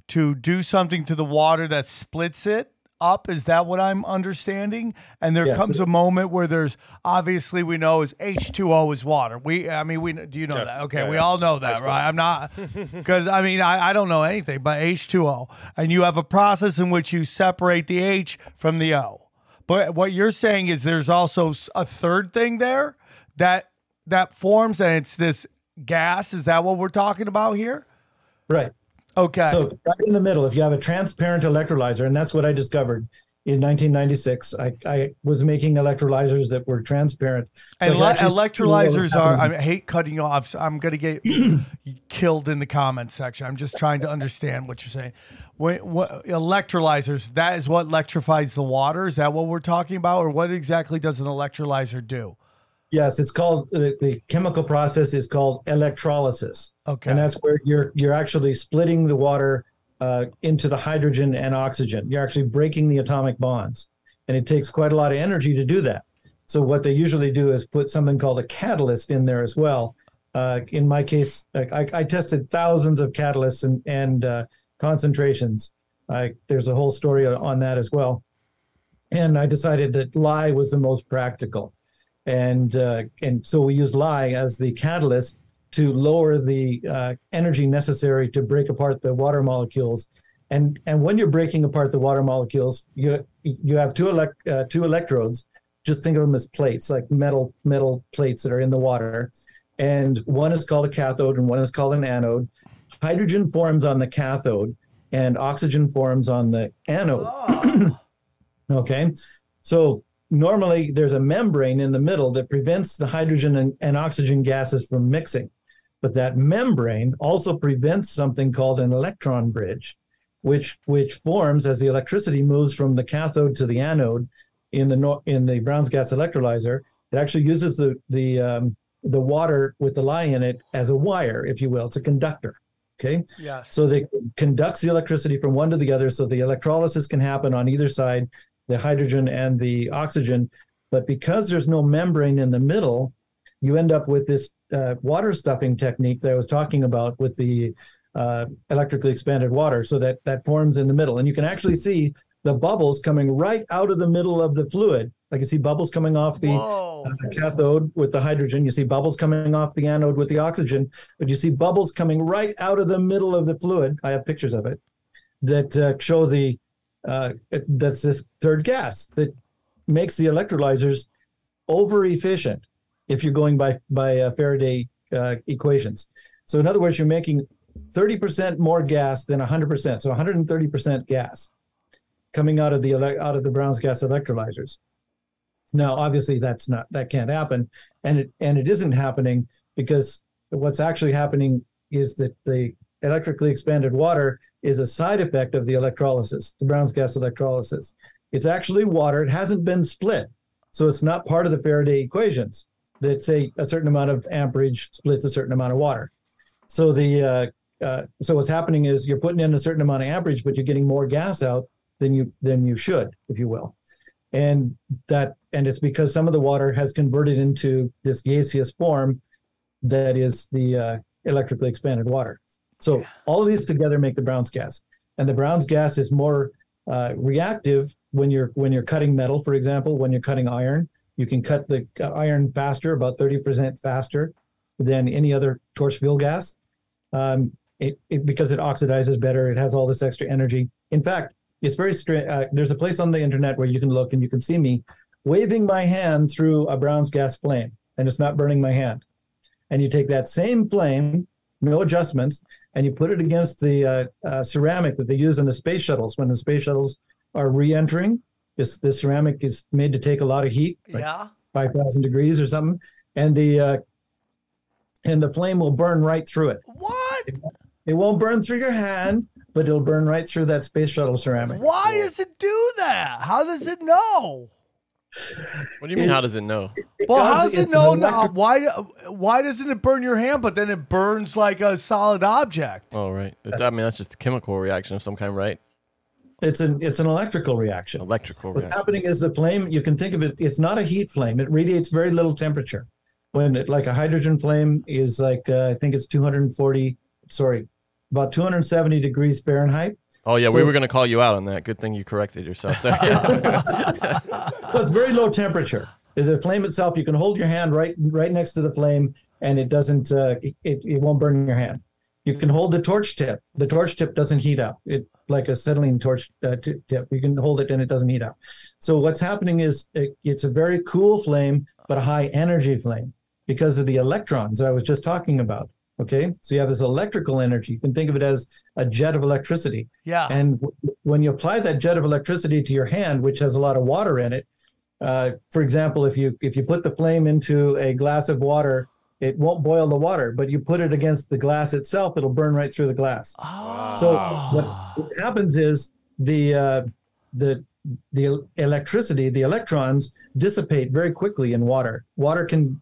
to do something to the water that splits it up. Is that what I'm understanding? And there Yes. comes a moment where there's obviously we know is H2O is water. We I mean we do you know Yes. that? Okay, Yeah, we yeah. all know that, right? I'm not because I mean I, I don't know anything but H2O, and you have a process in which you separate the H from the O. But what you're saying is there's also a third thing there that that forms, and it's this gas. Is that what we're talking about here? Right. Okay. So right in the middle, if you have a transparent electrolyzer, and that's what I discovered in 1996, I, I was making electrolyzers that were transparent. So and le- could actually see what was electrolyzers are. I hate cutting you off. So I'm gonna get killed in the comment section. I'm just trying to understand what you're saying. When, what electrolyzers? That is what electrifies the water. Is that what we're talking about, or what exactly does an electrolyzer do? Yes, it's called the, the chemical process is called electrolysis. Okay. And that's where you're you're actually splitting the water uh, into the hydrogen and oxygen. You're actually breaking the atomic bonds, and it takes quite a lot of energy to do that. So what they usually do is put something called a catalyst in there as well. Uh, in my case, I, I, I tested thousands of catalysts and and uh, concentrations. I, there's a whole story on that as well. And I decided that lye was the most practical and uh, and so we use lye as the catalyst to lower the uh, energy necessary to break apart the water molecules. And and when you're breaking apart the water molecules, you you have two elect uh, two electrodes. Just think of them as plates, like metal metal plates that are in the water. And one is called a cathode, and one is called an anode. Hydrogen forms on the cathode, and oxygen forms on the anode. Okay. So normally there's a membrane in the middle that prevents the hydrogen and, and oxygen gases from mixing. But that membrane also prevents something called an electron bridge, which which forms as the electricity moves from the cathode to the anode in the in the Brown's gas electrolyzer. It actually uses the the um, the water with the lye in it as a wire, if you will. It's a conductor. Okay. Yeah. So they conducts the electricity from one to the other, so the electrolysis can happen on either side, the hydrogen and the oxygen. But because there's no membrane in the middle, you end up with this uh, water stuffing technique that I was talking about with the uh, electrically expanded water. So that that forms in the middle, and you can actually see the bubbles coming right out of the middle of the fluid. Like you see bubbles coming off the uh, cathode with the hydrogen. You see bubbles coming off the anode with the oxygen, but you see bubbles coming right out of the middle of the fluid. I have pictures of it that uh, show the uh, that's this third gas that makes the electrolyzers over efficient if you're going by by uh, Faraday uh, equations. So in other words, you're making 30% more gas than 100%. So 130% gas coming out of the ele- out of the Brown's gas electrolyzers. Now, obviously, that's not that can't happen, and it and it isn't happening because what's actually happening is that the electrically expanded water is a side effect of the electrolysis, the Brown's gas electrolysis. It's actually water. It hasn't been split, so it's not part of the Faraday equations that say a certain amount of amperage splits a certain amount of water. So the uh, uh, so what's happening is you're putting in a certain amount of amperage, but you're getting more gas out than you than you should, if you will and that and it's because some of the water has converted into this gaseous form that is the uh, electrically expanded water so all of these together make the brown's gas and the Brown's gas is more uh, reactive when you're when you're cutting metal, for example, when you're cutting iron. You can cut the uh, iron faster, about 30% faster than any other torch fuel gas. Um, it, it because it oxidizes better. It has all this extra energy. In fact, it's very strange. Uh, there's a place on the internet where you can look and you can see me waving my hand through a Brown's gas flame, and it's not burning my hand. And you take that same flame, no adjustments, and you put it against the uh, uh, ceramic that they use in the space shuttles when the space shuttles are re-entering. This this ceramic is made to take a lot of heat, like Yeah. five thousand degrees or something, and the uh, and the flame will burn right through it. What? It won't burn through your hand, but it'll burn right through that space shuttle ceramic. Why does it do that? How does it know? What do you mean? how does it know? Well, Because how does it it's know now? Why? Why doesn't it burn your hand, but then it burns like a solid object? Oh, right. It's, I mean, that's just a chemical reaction of some kind, right? It's an it's an electrical reaction. Electrical What's reaction. happening is the flame. You can think of it. It's not a heat flame. It radiates very little temperature. When it, like a hydrogen flame is like uh, I think it's 240. Sorry, about 270 degrees Fahrenheit. Oh yeah, we were gonna call you out on that. Good thing you corrected yourself there. So it's very low temperature. The flame itself, you can hold your hand right right next to the flame, and it doesn't. Uh, it it won't burn your hand. You can hold the torch tip. The torch tip doesn't heat up. It like a acetylene torch uh, t- tip. You can hold it and it doesn't heat up. So what's happening is it, it's a very cool flame, but a high energy flame because of the electrons I was just talking about. Okay, so you have this electrical energy. You can think of it as a jet of electricity. Yeah. And w- when you apply that jet of electricity to your hand, which has a lot of water in it, uh, for example, if you if you put the flame into a glass of water, it won't boil the water, but you put it against the glass itself, it'll burn right through the glass. So what, what happens is the uh, the the electricity, the electrons dissipate very quickly in water. Water can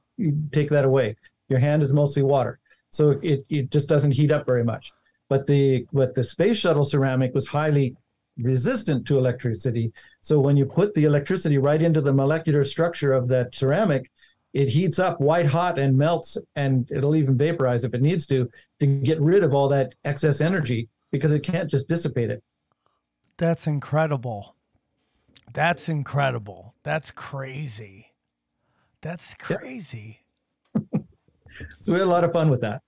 take that away. Your hand is mostly water, so it, it just doesn't heat up very much. But the but the space shuttle ceramic was highly resistant to electricity. So when you put the electricity right into the molecular structure of that ceramic, it heats up white hot and melts, and it'll even vaporize if it needs to to get rid of all that excess energy because it can't just dissipate it. That's incredible. That's incredible. That's crazy. That's crazy. So we had a lot of fun with that.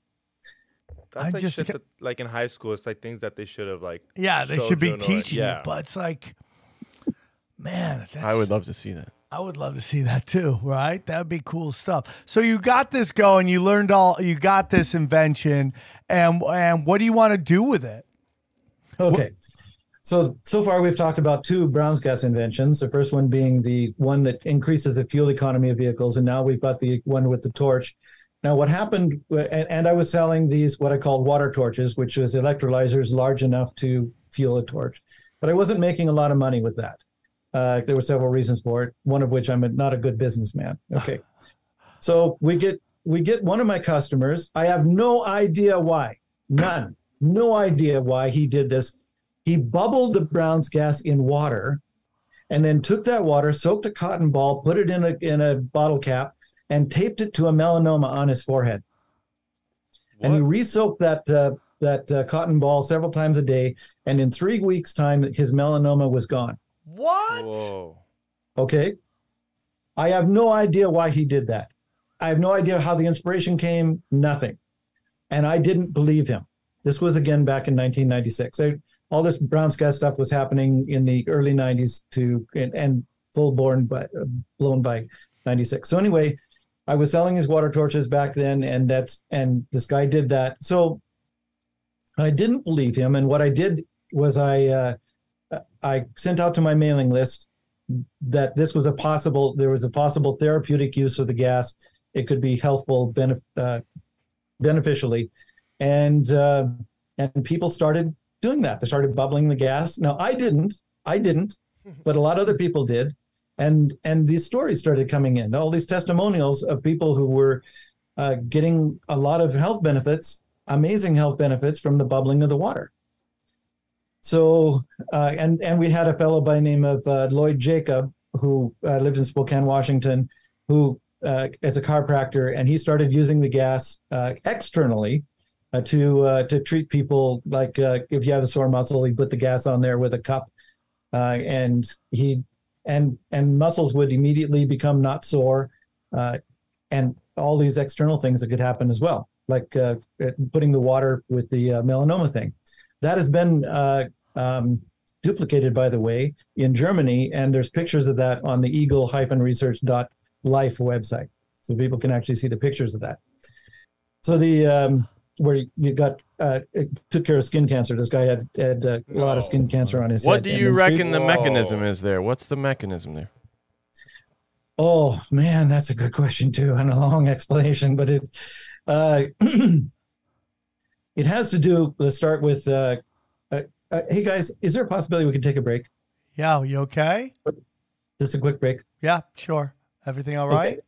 That's I like just shit ca- that, like in high school. It's like things that they should have like. Yeah, they should be you and all that. teaching yeah. it, but it's like, man, that's, I would love to see that. I would love to see that too, right? That'd be cool stuff. So you got this going, you learned all, you got this invention, and and what do you want to do with it? Okay. So so far we've talked about two Brown's gas inventions. The first one being the one that increases the fuel economy of vehicles, and now we've got the one with the torch. Now what happened? And, and I was selling these what I called water torches, which was electrolyzers large enough to fuel a torch, but I wasn't making a lot of money with that. Uh, there were several reasons for it. One of which I'm a, not a good businessman. Okay. So we get we get one of my customers. I have no idea why. None. No idea why he did this. He bubbled the Brown's gas in water and then took that water, soaked a cotton ball, put it in a in a bottle cap, and taped it to a melanoma on his forehead. And he re-soaked that uh, that uh, cotton ball several times a day, and in three weeks' time, his melanoma was gone. What? Whoa. Okay. I have no idea why he did that. I have no idea how the inspiration came, nothing. And I didn't believe him. This was again back in 1996. I, all this brown gas stuff was happening in the early 90s to and, and full born by uh, blown by 96. So anyway, I was selling his water torches back then and that's and this guy did that. So I didn't believe him and what I did was I uh, I sent out to my mailing list that this was a possible there was a possible therapeutic use of the gas. It could be healthful benef- uh, beneficially. And uh, and people started doing that. They started bubbling the gas. Now i didn't i didn't but a lot of other people did and and these stories started coming in. All these testimonials of people who were uh, getting a lot of health benefits amazing health benefits from the bubbling of the water. So, uh, and and we had a fellow by name of uh, Lloyd Jacob who uh, lives in Spokane, Washington, who uh, is a chiropractor, and he started using the gas uh, externally uh, to uh, to treat people like uh, if you have a sore muscle, he put the gas on there with a cup, uh, and he and and muscles would immediately become not sore, uh, and all these external things that could happen as well, like uh, putting the water with the uh, melanoma thing. That has been uh, um, duplicated, by the way, in Germany, and there's pictures of that on the eagle-research.life website, so people can actually see the pictures of that. So the um, where you got uh, took care of skin cancer. This guy had had uh, a lot of skin cancer on his What head. do you reckon the Whoa. mechanism is there? What's the mechanism there? Oh man, that's a good question too, and a long explanation. But it, uh, it has to do. Let's start with. Uh, uh, uh, hey guys, is there a possibility we can take a break? Yeah, you okay? Just a quick break. Yeah, sure. Everything all right?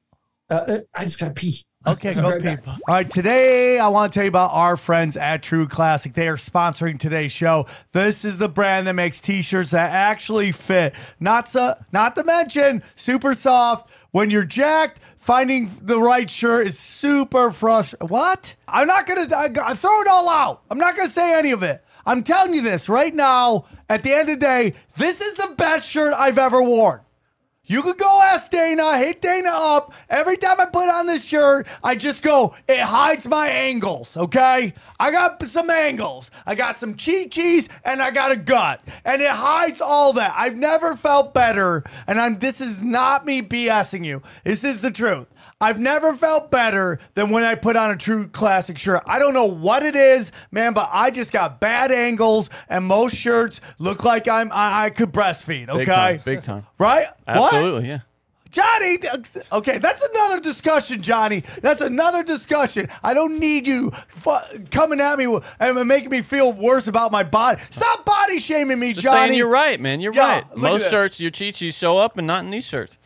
Uh, Uh, I just gotta pee. Okay, go right back. All right, today I want to tell you about our friends at True Classic. They are sponsoring today's show. This is the brand that makes t-shirts that actually fit. Not so, not to mention super soft. When you're jacked, finding the right shirt is super frustrating. What? I'm not gonna I, I throw it all out. I'm not gonna say any of it. I'm telling you this right now. At the end of the day, this is the best shirt I've ever worn. You could go ask Dana, I hit Dana up. Every time I put on this shirt, I just go, it hides my angles, okay? I got some angles. I got some cheat cheese and I got a gut. And it hides all that. I've never felt better. And I'm this is not me BSing you. This is the truth. I've never felt better than when I put on a true classic shirt. I don't know what it is, man, but I just got bad angles, and most shirts look like I'm I, I could breastfeed. Okay, Big time. Big time. right? What? Absolutely, yeah. Johnny, okay, that's another discussion, Johnny. That's another discussion. I don't need you fu- coming at me and making me feel worse about my body. Stop body shaming me, Just Johnny. saying you're right, man. You're Yeah, right. Most shirts, your cheat sheets show up and not in these shirts.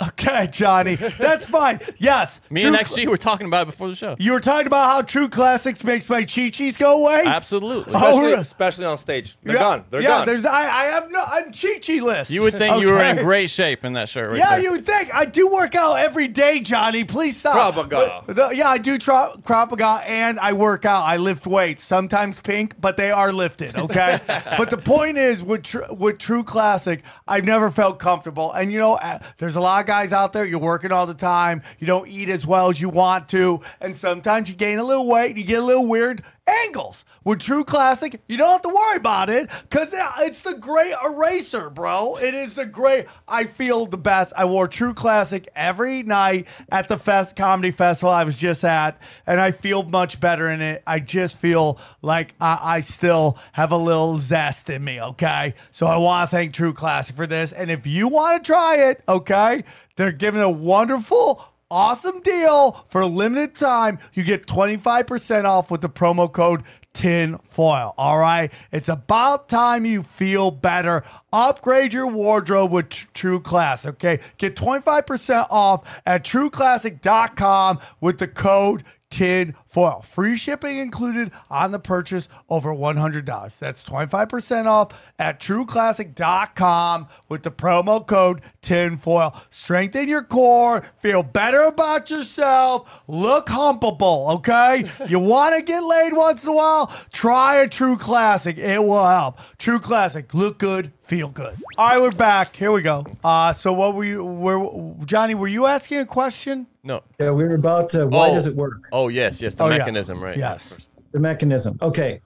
Okay, Johnny, that's fine. Yes, Me True and XG were talking about it before the show. You were talking about how True Classics makes my chi chis go away. Absolutely. Oh, Especially, really? especially on stage. They're yeah, gone. They're yeah, gone. there's I, I have no I'm chi chi list. You would think you were in Okay? great shape in that shirt right Yeah, there. you would think. I do work out every day, Johnny. Please stop. Krav But the- yeah, I do tra- Krav Maga and I work out. I lift weights, sometimes pink, but they are lifted, okay? but the point is, with, tr- with True Classic, I've never felt comfortable. And, you know, uh, there's a lot of guys out there, you're working all the time, you don't eat as well as you want to, and sometimes you gain a little weight you get a little weird angles. With True Classic, you don't have to worry about it because uh, it's the great eraser, bro. It is the great. I feel the best. I wore True Classic every night at the fest comedy festival I was just at, and I feel much better in it. I just feel like I, I still have a little zest in me. Okay, so I want to thank True Classic for this, and if you want to try it, okay, they're giving a wonderful awesome deal for a limited time. You get 25% off with the promo code TINFOIL. All right. It's about time you feel better. Upgrade your wardrobe with Tr- True Class. Okay. Get 25% off at trueclassic.com with the code tin foil. Free shipping included on the purchase over $100. That's 25% off at trueclassic.com with the promo code tinfoil. Strengthen your core, feel better about yourself, look humpable, okay? you want to get laid once in a while? Try a True Classic. It will help. True Classic, look good, feel good. All right, we're back. Here we go. Uh, so what were you, were, Johnny, were you asking a question? No. Yeah, we were about uh, why Oh. does it work? Oh, yes, yes. The Oh, yeah. mechanism, right. Yes. The mechanism. Okay.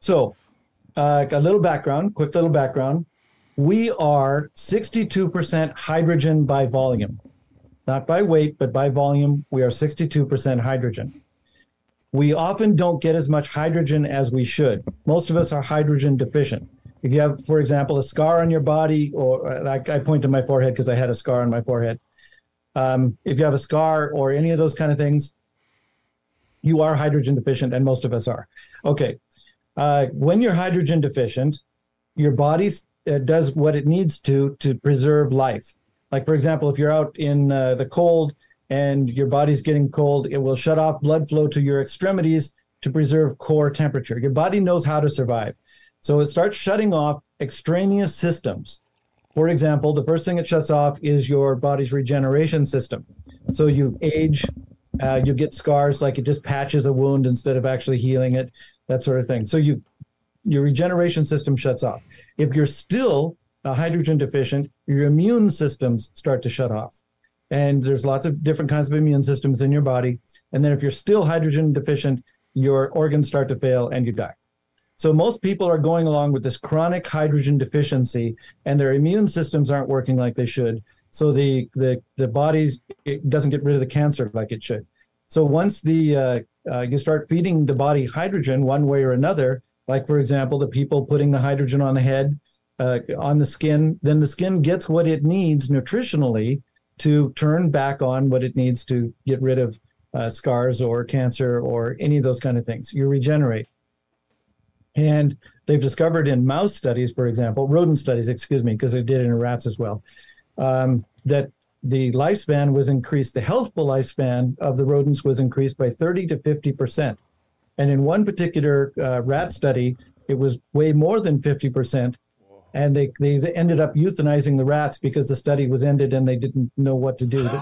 So, uh, a little background, quick little background. We are 62% hydrogen by volume, not by weight, but by volume. We are 62% hydrogen. We often don't get as much hydrogen as we should. Most of us are hydrogen deficient. If you have, for example, a scar on your body, or like I point to my forehead because I had a scar on my forehead. Um, if you have a scar or any of those kind of things, you are hydrogen deficient, and most of us are. Okay. Uh, when you're hydrogen deficient, your body uh, does what it needs to to preserve life. Like, for example, if you're out in uh, the cold and your body's getting cold, it will shut off blood flow to your extremities to preserve core temperature. Your body knows how to survive. So it starts shutting off extraneous systems. For example, the first thing it shuts off is your body's regeneration system. So you age Uh, you get scars like it just patches a wound instead of actually healing it, that sort of thing. So you your regeneration system shuts off. If you're still uh, hydrogen deficient, your immune systems start to shut off. And there's lots of different kinds of immune systems in your body. And then if you're still hydrogen deficient, your organs start to fail and you die. So most people are going along with this chronic hydrogen deficiency, and their immune systems aren't working like they should. So the the the body it doesn't get rid of the cancer like it should. So once the uh, uh, you start feeding the body hydrogen one way or another, like for example the people putting the hydrogen on the head, uh, on the skin, then the skin gets what it needs nutritionally to turn back on what it needs to get rid of uh, scars or cancer or any of those kind of things. You regenerate. And they've discovered in mouse studies, for example, rodent studies, excuse me, because they did it in rats as well, um, that the lifespan was increased, the healthful lifespan of the rodents was increased by 30 to 50%. And in one particular uh, rat study, it was way more than 50%. And they, they ended up euthanizing the rats because the study was ended and they didn't know what to do.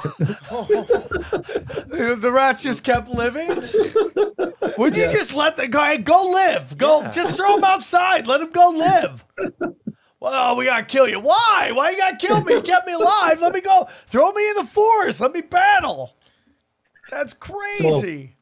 The, the rats just kept living. Would you just let them go? Hey, go live. Go, just throw him outside. Let him go live. Well, we gotta kill you. Why? Why you gotta kill me? You kept me alive. Let me go. Throw me in the forest. Let me battle. That's crazy.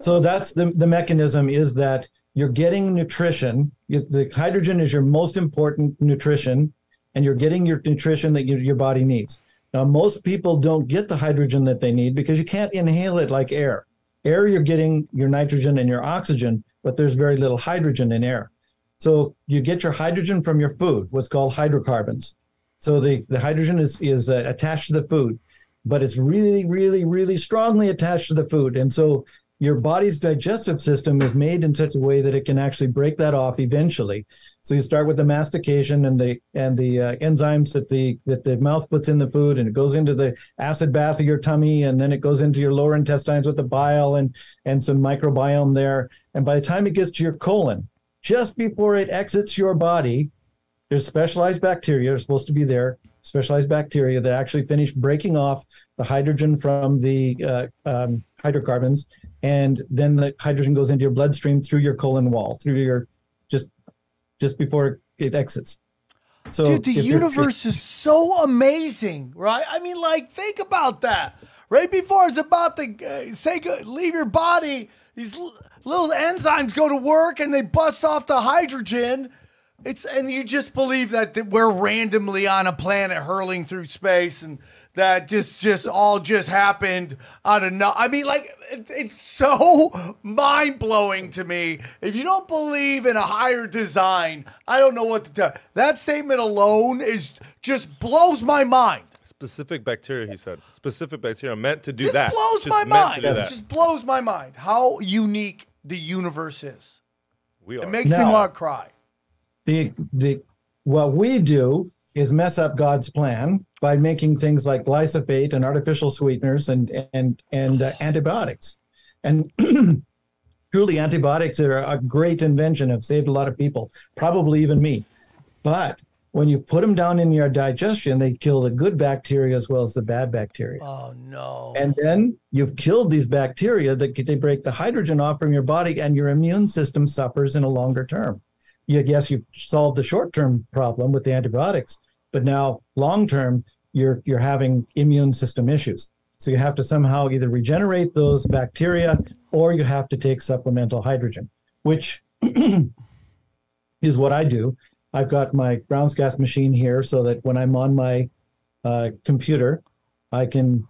So that's the, the mechanism is that you're getting nutrition. You, the hydrogen is your most important nutrition, and you're getting your nutrition that your, your body needs. Now, most people don't get the hydrogen that they need because you can't inhale it like air. Air, you're getting your nitrogen and your oxygen, but there's very little hydrogen in air. So you get your hydrogen from your food, what's called hydrocarbons. So the, the hydrogen is, is uh, attached to the food, but it's really, really, really strongly attached to the food. And so your body's digestive system is made in such a way that it can actually break that off eventually. So you start with the mastication and the and the uh, enzymes that the that the mouth puts in the food, and it goes into the acid bath of your tummy, and then it goes into your lower intestines with the bile and and some microbiome there. And by the time it gets to your colon, just before it exits your body, there's specialized bacteria are supposed to be there, specialized bacteria that actually finish breaking off the hydrogen from the uh, um, hydrocarbons, and then the hydrogen goes into your bloodstream through your colon wall, through your just just before it exits. So, Dude, the universe is so amazing, right? I mean, like, think about that. Right before it's about to uh, say go, leave your body, these l- little enzymes go to work and they bust off the hydrogen. It's and you just believe that, that we're randomly on a planet hurling through space and that just just all just happened out of no. I mean, like it, it's so mind blowing to me. If you don't believe in a higher design, I don't know what to tell. That statement alone is just blows my mind. Specific bacteria, he said. Specific bacteria meant to do Just that. blows Just my mind. It just blows my mind how unique the universe is. we are. It makes me Now- want to cry. the the what we do is mess up God's plan by making things like glyphosate and artificial sweeteners and and and uh, antibiotics. And truly, antibiotics are a great invention. Have saved a lot of people, probably even me. But when you put them down in your digestion, they kill the good bacteria as well as the bad bacteria. Oh no. And then you've killed these bacteria that they break the hydrogen off from your body, and your immune system suffers in a longer term. Yes, you've solved the short term problem with the antibiotics, but now long term, you're you're having immune system issues. So you have to somehow either regenerate those bacteria, or you have to take supplemental hydrogen, which is what I do. I've got my Brown's gas machine here, so that when I'm on my uh, computer, I can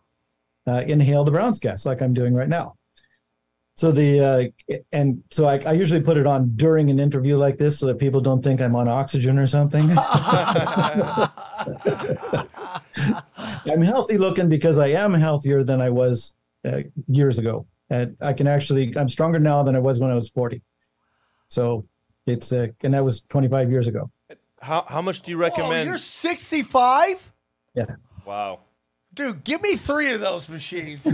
uh, inhale the brown's gas like I'm doing right now. So the uh, and so I, I usually put it on during an interview like this so that people don't think I'm on oxygen or something. I'm healthy looking because I am healthier than I was uh, years ago, and I can actually I'm stronger now than I was when I was 40. So it's uh, and that was 25 years ago. How, how much do you Oh, recommend? you're 65? Yeah. wow. Dude, give me three of those machines.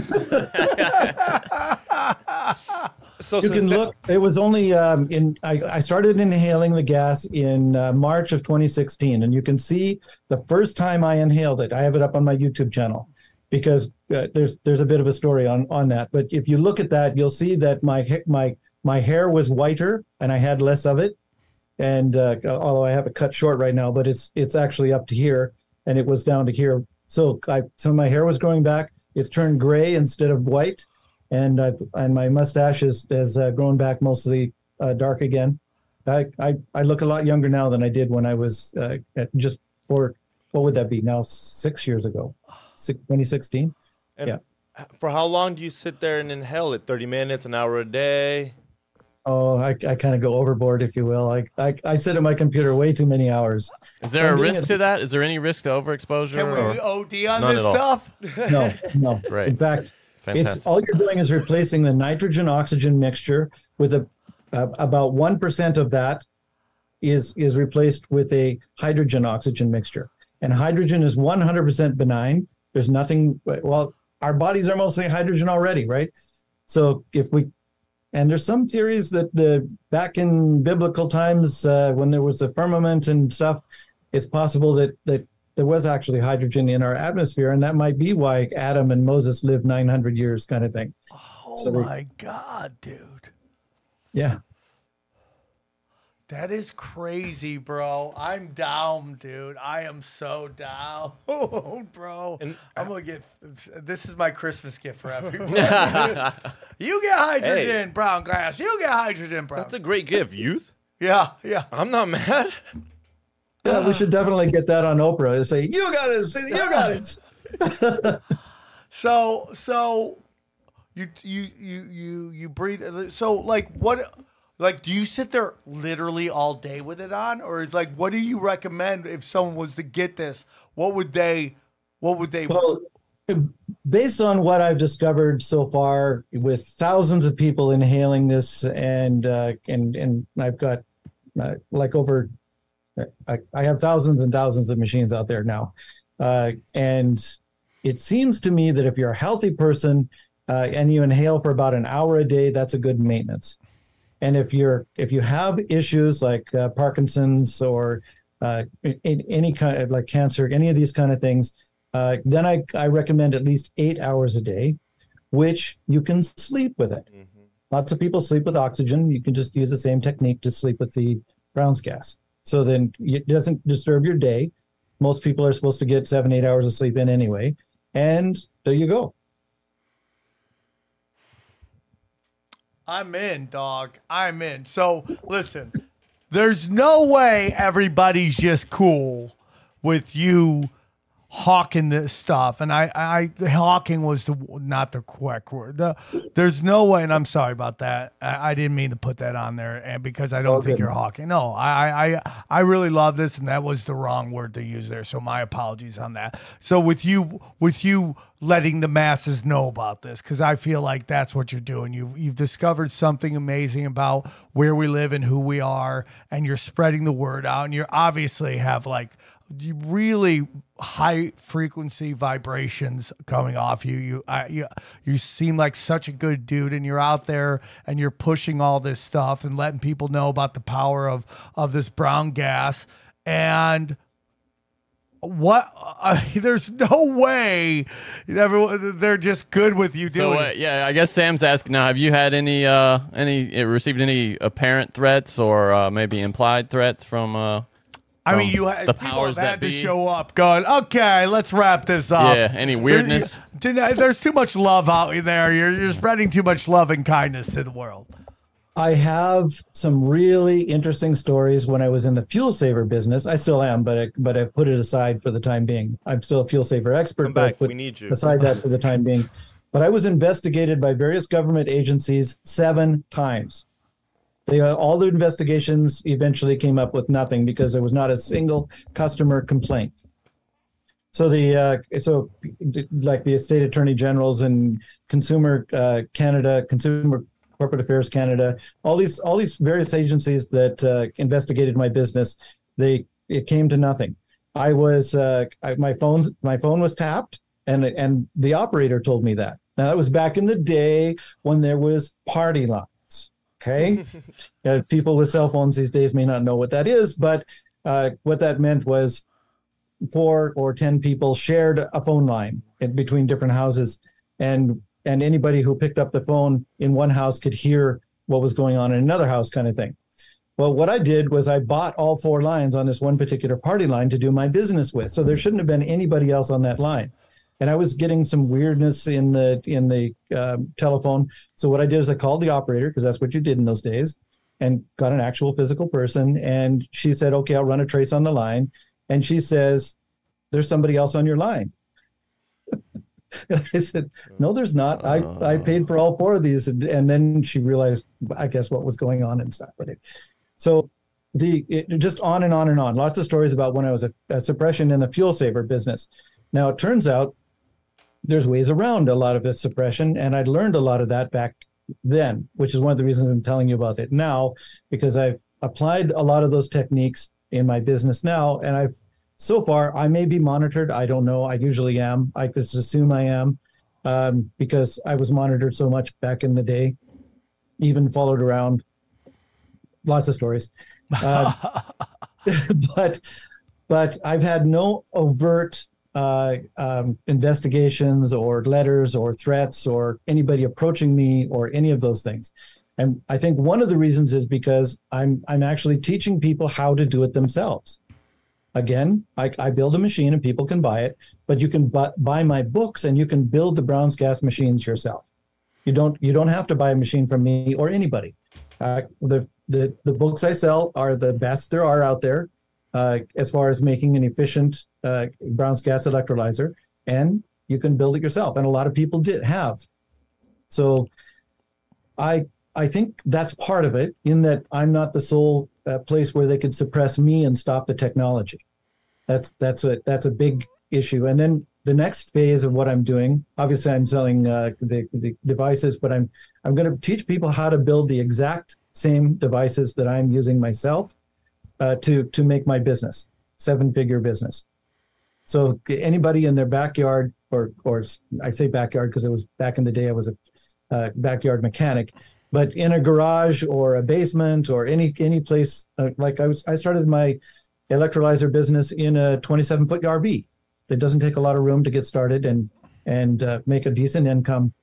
So You can since- look. It was only um, in. I, I started inhaling the gas in uh, March of 2016, and you can see the first time I inhaled it. I have it up on my YouTube channel. because uh, there's there's a bit of a story on on that. But if you look at that, you'll see that my my my hair was whiter and I had less of it. And uh, although I have it cut short right now, but it's it's actually up to here, and it was down to here. So I so my hair was growing back. It's turned gray instead of white, and I and my mustache is has uh, grown back mostly uh, dark again. I, I I look a lot younger now than I did when I was uh, at just for what would that be now six years ago, six, 2016. And Yeah. for how long do you sit there and inhale it? 30 minutes, an hour a day? Oh, I, I kind of go overboard, if you will. I, I I sit at my computer way too many hours. Is there I'm a risk a- to that? Is there any risk to overexposure? Can we or- OD on None this all. stuff? No, no. Right. In fact, Fantastic. it's all you're doing is replacing the nitrogen oxygen mixture with a uh, about one percent of that is is replaced with a hydrogen oxygen mixture, and hydrogen is 100% benign. There's nothing. Well, our bodies are mostly hydrogen already, right? So if we and there's some theories that the back in biblical times uh, when there was the firmament and stuff, it's possible that that there was actually hydrogen in our atmosphere, and that might be why Adam and Moses lived 900 years, kind of thing. Oh So my god, dude. Yeah. That is crazy, bro. I'm down, dude. I am so down, bro. And- I'm gonna get. This is my Christmas gift for everybody. you get hydrogen, brown glass. You get hydrogen, brown. That's a great gift, youth. yeah, yeah. I'm not mad. Yeah, we should definitely get that on Oprah and say, "You got it, Cindy, you got it." So, so you you you you you breathe. So, like, what? Like, do you sit there literally all day with it on, or is like, what do you recommend if someone was to get this? What would they? What would they? Well, based on what I've discovered so far, with thousands of people inhaling this, and uh, and and I've got uh, like over, I, have thousands and thousands of machines out there now, uh, and it seems to me that if you're a healthy person uh, and you inhale for about an hour a day, that's a good maintenance. And if you're if you have issues like uh, Parkinson's or uh, in, any kind of like cancer, any of these kind of things, uh, then I, I recommend at least eight hours a day, which you can sleep with it. Lots of people sleep with oxygen. You can just use the same technique to sleep with the Brown's gas. So then it doesn't disturb your day. Most people are supposed to get seven, eight hours of sleep in anyway. And there you go. I'm in, dog. I'm in. So listen, there's no way everybody's just cool with you hawking this stuff. And I, I, hawking was the not the correct word. The, there's no way, and I'm sorry about that. I, I didn't mean to put that on there, and because I don't All think you're hawking. No, I, I, I really love this, and that was the wrong word to use there. So my apologies on that. So with you, with you letting the masses know about this, because I feel like that's what you're doing. You've—you've discovered something amazing about where we live and who we are, and you're spreading the word out, and you obviously have like really high frequency vibrations coming off you. You, I, you, you seem like such a good dude, and you're out there and you're pushing all this stuff and letting people know about the power of of this brown gas. And what? Uh, there's no way everyone they're just good with you So doing. uh, yeah, I guess Sam's asking now. Have you had any uh any uh, received any apparent threats or uh, maybe implied threats from uh I mean, you ha- the people powers have had that to be? show up, going, okay, let's wrap this up. Yeah, any weirdness? There- There's too much love out there. You're, you're spreading too much love and kindness to the world. I have some really interesting stories when I was in the fuel saver business. I still am, but I, but I've put it aside for the time being. I'm still a fuel saver expert, Come but I back. put We need you. aside that for the time being. But I was investigated by various government agencies seven times. They uh, all the investigations eventually came up with nothing because there was not a single customer complaint. So the uh, so like the state attorney generals and consumer uh, Canada, consumer corporate affairs Canada, all these all these various agencies that uh, investigated my business, they it came to nothing. I was uh, I, my phone's my phone was tapped, and and the operator told me that. Now that was back in the day when there was party lines. Okay, uh, people with cell phones these days may not know what that is, but uh, what that meant was four or ten people shared a phone line in between different houses, and and anybody who picked up the phone in one house could hear what was going on in another house, kind of thing. Well, what I did was I bought all four lines on this one particular party line to do my business with. So there shouldn't have been anybody else on that line. And I was getting some weirdness in the in the um, telephone. So what I did is I called the operator because that's what you did in those days, and got an actual physical person. And she said, "Okay, I'll run a trace on the line." And she says, "There's somebody else on your line." I said, "No, there's not. I, I paid for all four of these." And, and then she realized, I guess, what was going on and stuff. But it, so the it, just on and on and on. Lots of stories about when I was a, a suppression in the fuel saver business. Now it turns out there's ways around a lot of this suppression, and I'd learned a lot of that back then, which is one of the reasons I'm telling you about it now, because I've applied a lot of those techniques in my business now, and I've so far I may be monitored. I don't know. I usually am. I just assume I am um, because I was monitored so much back in the day, even followed around. Lots of stories, uh, but but I've had no overt uh, um, investigations or letters or threats or anybody approaching me or any of those things. And I think one of the reasons is because I'm I'm actually teaching people how to do it themselves. Again, I, I build a machine and people can buy it, but you can bu- buy my books and you can build the Brown's gas machines yourself. You don't you don't have to buy a machine from me or anybody. Uh, the, the the books I sell are the best there are out there uh, as far as making an efficient uh, Brown's gas electrolyzer, and you can build it yourself. And a lot of people did have. So, I I think that's part of it. In that I'm not the sole uh, place where they could suppress me and stop the technology. That's that's a that's a big issue. And then the next phase of what I'm doing, obviously, I'm selling uh, the the devices, but I'm I'm going to teach people how to build the exact same devices that I'm using myself uh, to to make my business seven figure business. So anybody in their backyard, or or I say backyard because it was back in the day I was a uh, backyard mechanic, but in a garage or a basement or any any place uh, like I was I started my electrolyzer business in a 27 foot RV that doesn't take a lot of room to get started and and uh, make a decent income.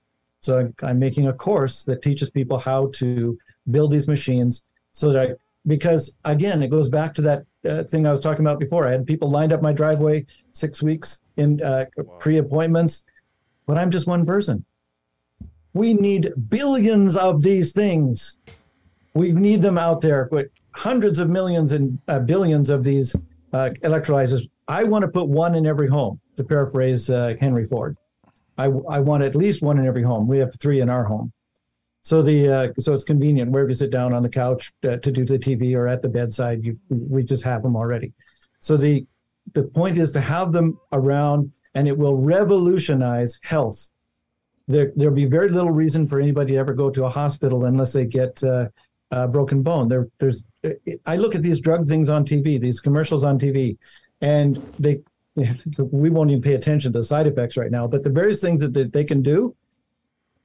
So I'm making a course that teaches people how to build these machines so that I because again, it goes back to that uh, thing I was talking about before. I had people lined up my driveway six weeks in uh, pre appointments, but I'm just one person. We need billions of these things. We need them out there, but hundreds of millions and uh, billions of these uh, electrolyzers. I want to put one in every home, to paraphrase uh, Henry Ford. I, I want at least one in every home. We have three in our home. So the uh, so it's convenient wherever you sit down on the couch uh, to do the TV or at the bedside. You we just have them already. So the the point is to have them around, and it will revolutionize health. There there'll be very little reason for anybody to ever go to a hospital unless they get uh, a broken bone. There there's I look at these drug things on TV, these commercials on TV, and they we won't even pay attention to the side effects right now. But the various things that they can do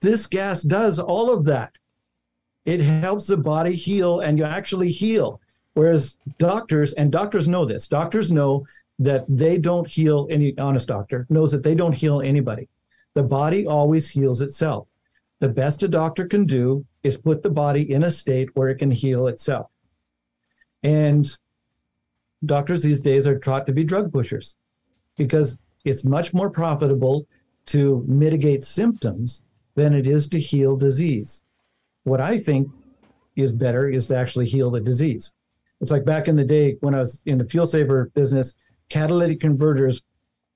this gas does all of that. It helps the body heal and you actually heal. Whereas doctors, and doctors know this, doctors know that they don't heal any honest doctor knows that they don't heal anybody. The body always heals itself. The best a doctor can do is put the body in a state where it can heal itself. And doctors these days are taught to be drug pushers because it's much more profitable to mitigate symptoms than it is to heal disease. What I think is better is to actually heal the disease. It's like back in the day when I was in the fuel saver business, catalytic converters,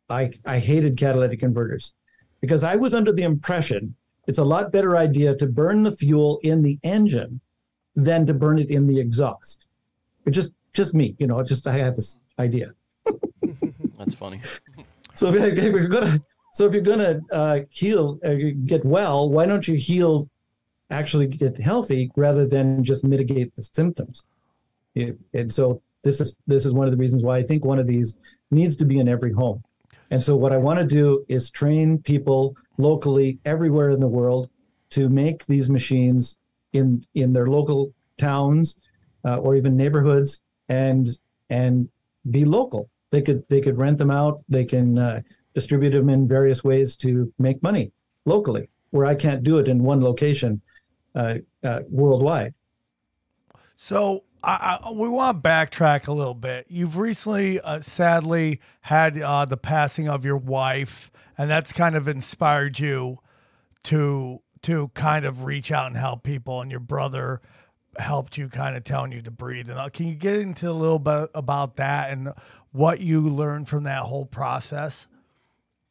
I, I hated catalytic converters because I was under the impression it's a lot better idea to burn the fuel in the engine than to burn it in the exhaust. It just just me, you know, just I have this idea. That's funny. So if you're gonna so if you're going to uh, heal, uh, get well, why don't you heal, actually get healthy rather than just mitigate the symptoms? It, and so this is this is one of the reasons why I think one of these needs to be in every home. And so what I want to do is train people locally everywhere in the world to make these machines in in their local towns uh, or even neighborhoods and and be local they could they could rent them out. They can uh, distribute them in various ways to make money locally, where I can't do it in one location uh, uh, worldwide. So I, I, we want to backtrack a little bit. You've recently, uh, sadly, had uh, the passing of your wife, and that's kind of inspired you to to kind of reach out and help people. And your brother helped you, kind of telling you to breathe. And uh, can you get into a little bit about that and what you learned from that whole process?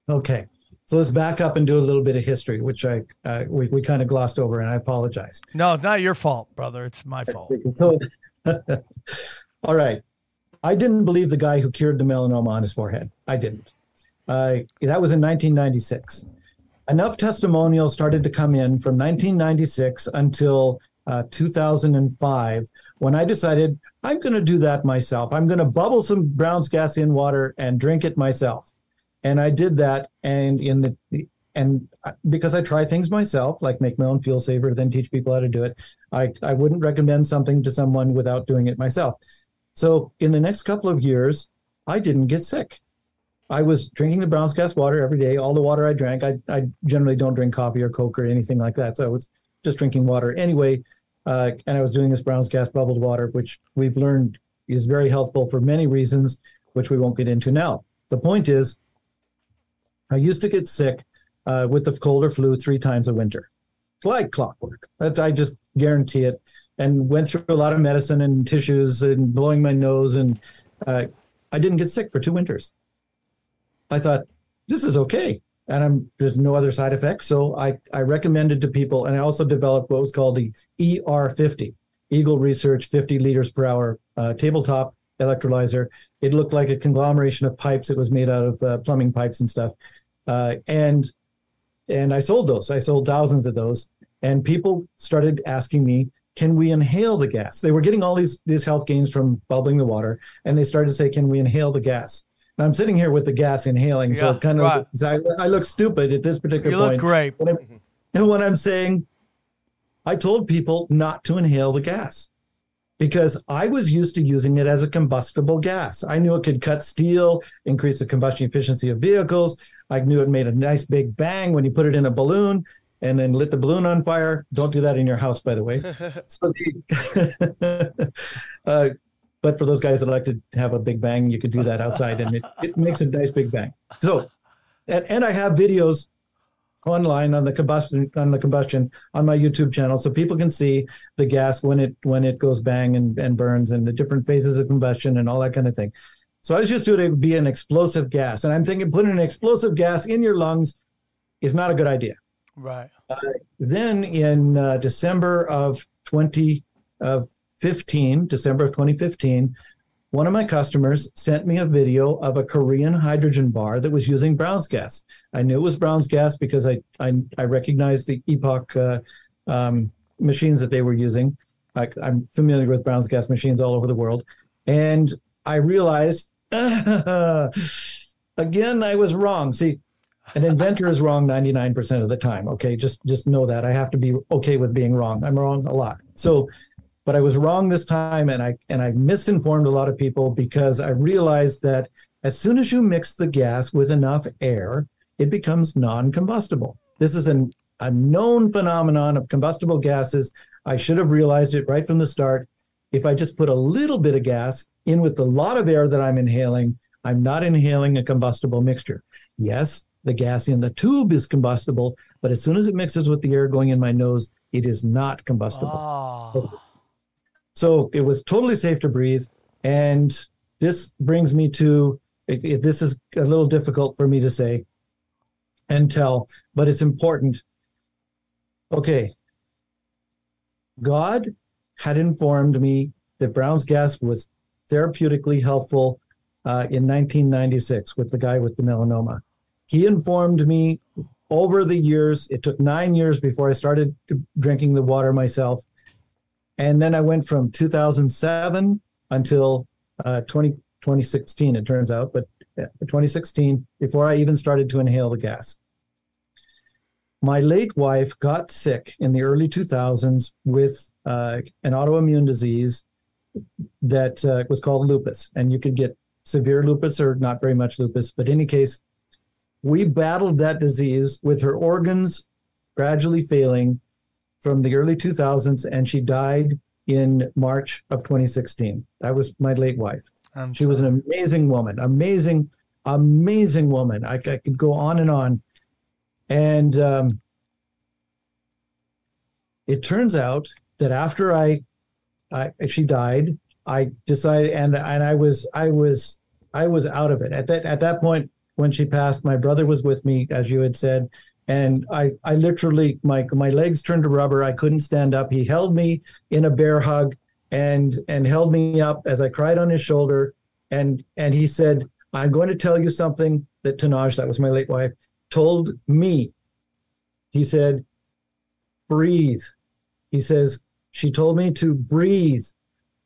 Okay. So let's back up and do a little bit of history, which I uh, we, we kind of glossed over, and I apologize. No, it's not your fault, brother. It's my fault. So, all right. I didn't believe the guy who cured the melanoma on his forehead. I didn't. Uh, that was in 1996. Enough testimonials started to come in from 1996 until uh, 2005 when I decided I'm going to do that myself. I'm going to bubble some Brown's gas in water and drink it myself. And I did that. And in the and because I try things myself, like make my own fuel saver, then teach people how to do it, I, I wouldn't recommend something to someone without doing it myself. So in the next couple of years, I didn't get sick. I was drinking the Brown's gas water every day. All the water I drank, I, I generally don't drink coffee or Coke or anything like that. So I was just drinking water anyway. Uh, and I was doing this Brown's gas bubbled water, which we've learned is very helpful for many reasons, which we won't get into now. The point is, I used to get sick uh, with the cold or flu three times a winter, like clockwork. That's, I just guarantee it. And went through a lot of medicine and tissues and blowing my nose, and uh, I didn't get sick for two winters. I thought this is okay, and I'm there's no other side effects. So I I recommended to people, and I also developed what was called the ER50, Eagle Research 50 liters per hour uh, tabletop electrolyzer. It looked like a conglomeration of pipes. It was made out of uh, plumbing pipes and stuff, uh, and and I sold those. I sold thousands of those, and people started asking me, "Can we inhale the gas?" They were getting all these these health gains from bubbling the water, and they started to say, "Can we inhale the gas?" And I'm sitting here with the gas inhaling, so kind of right. so I, I look stupid at this particular You point. look great. When I'm, and when I'm saying, I told people not to inhale the gas because I was used to using it as a combustible gas. I knew it could cut steel, increase the combustion efficiency of vehicles. I knew it made a nice big bang when you put it in a balloon and then lit the balloon on fire. Don't do that in your house, by the way. so the, uh, but for those guys that like to have a big bang, you could do that outside and it, it makes a nice big bang. So, and, and I have videos online on the combustion on the combustion on my YouTube channel, so people can see the gas when it when it goes bang and, and burns and the different phases of combustion and all that kind of thing. So I was just doing it to be an explosive gas, and I'm thinking putting an explosive gas in your lungs is not a good idea. Right. Then in uh, December of 2015, December of 2015, one of my customers sent me a video of a Korean hydrogen bar that was using Brown's gas. I knew it was Brown's gas because I I, I recognized the Epoch uh, um, machines that they were using. I, I'm familiar with Brown's gas machines all over the world, and I realized again I was wrong. See, an inventor is wrong 99% of the time okay just just know that i have to be okay with being wrong i'm wrong a lot so but i was wrong this time and i and i misinformed a lot of people because i realized that as soon as you mix the gas with enough air it becomes non-combustible this is an a known phenomenon of combustible gases i should have realized it right from the start if i just put a little bit of gas in with the lot of air that i'm inhaling i'm not inhaling a combustible mixture yes the gas in the tube is combustible, but as soon as it mixes with the air going in my nose, it is not combustible. Oh. So it was totally safe to breathe. And this brings me to it, it- this is a little difficult for me to say and tell, but it's important. Okay. God had informed me that Brown's gas was therapeutically helpful uh, in 1996 with the guy with the melanoma. He informed me over the years. It took nine years before I started drinking the water myself. And then I went from 2007 until uh, 20, 2016, it turns out, but yeah, 2016, before I even started to inhale the gas. My late wife got sick in the early 2000s with uh, an autoimmune disease that uh, was called lupus. And you could get severe lupus or not very much lupus, but in any case, we battled that disease with her organs gradually failing from the early 2000s, and she died in March of 2016. That was my late wife. I'm She was an amazing woman, amazing, amazing woman. I, I could go on and on. And um, it turns out that after I, I she died, I decided, and and I was I was I was out of it at that at that point when she passed. My brother was with me, as you had said, and I I literally my my legs turned to rubber. I couldn't stand up. He held me in a bear hug and and held me up as I cried on his shoulder, and and he said, "I'm going to tell you something that Tanaj, that was my late wife, told me." He said, "Breathe." He says she told me to breathe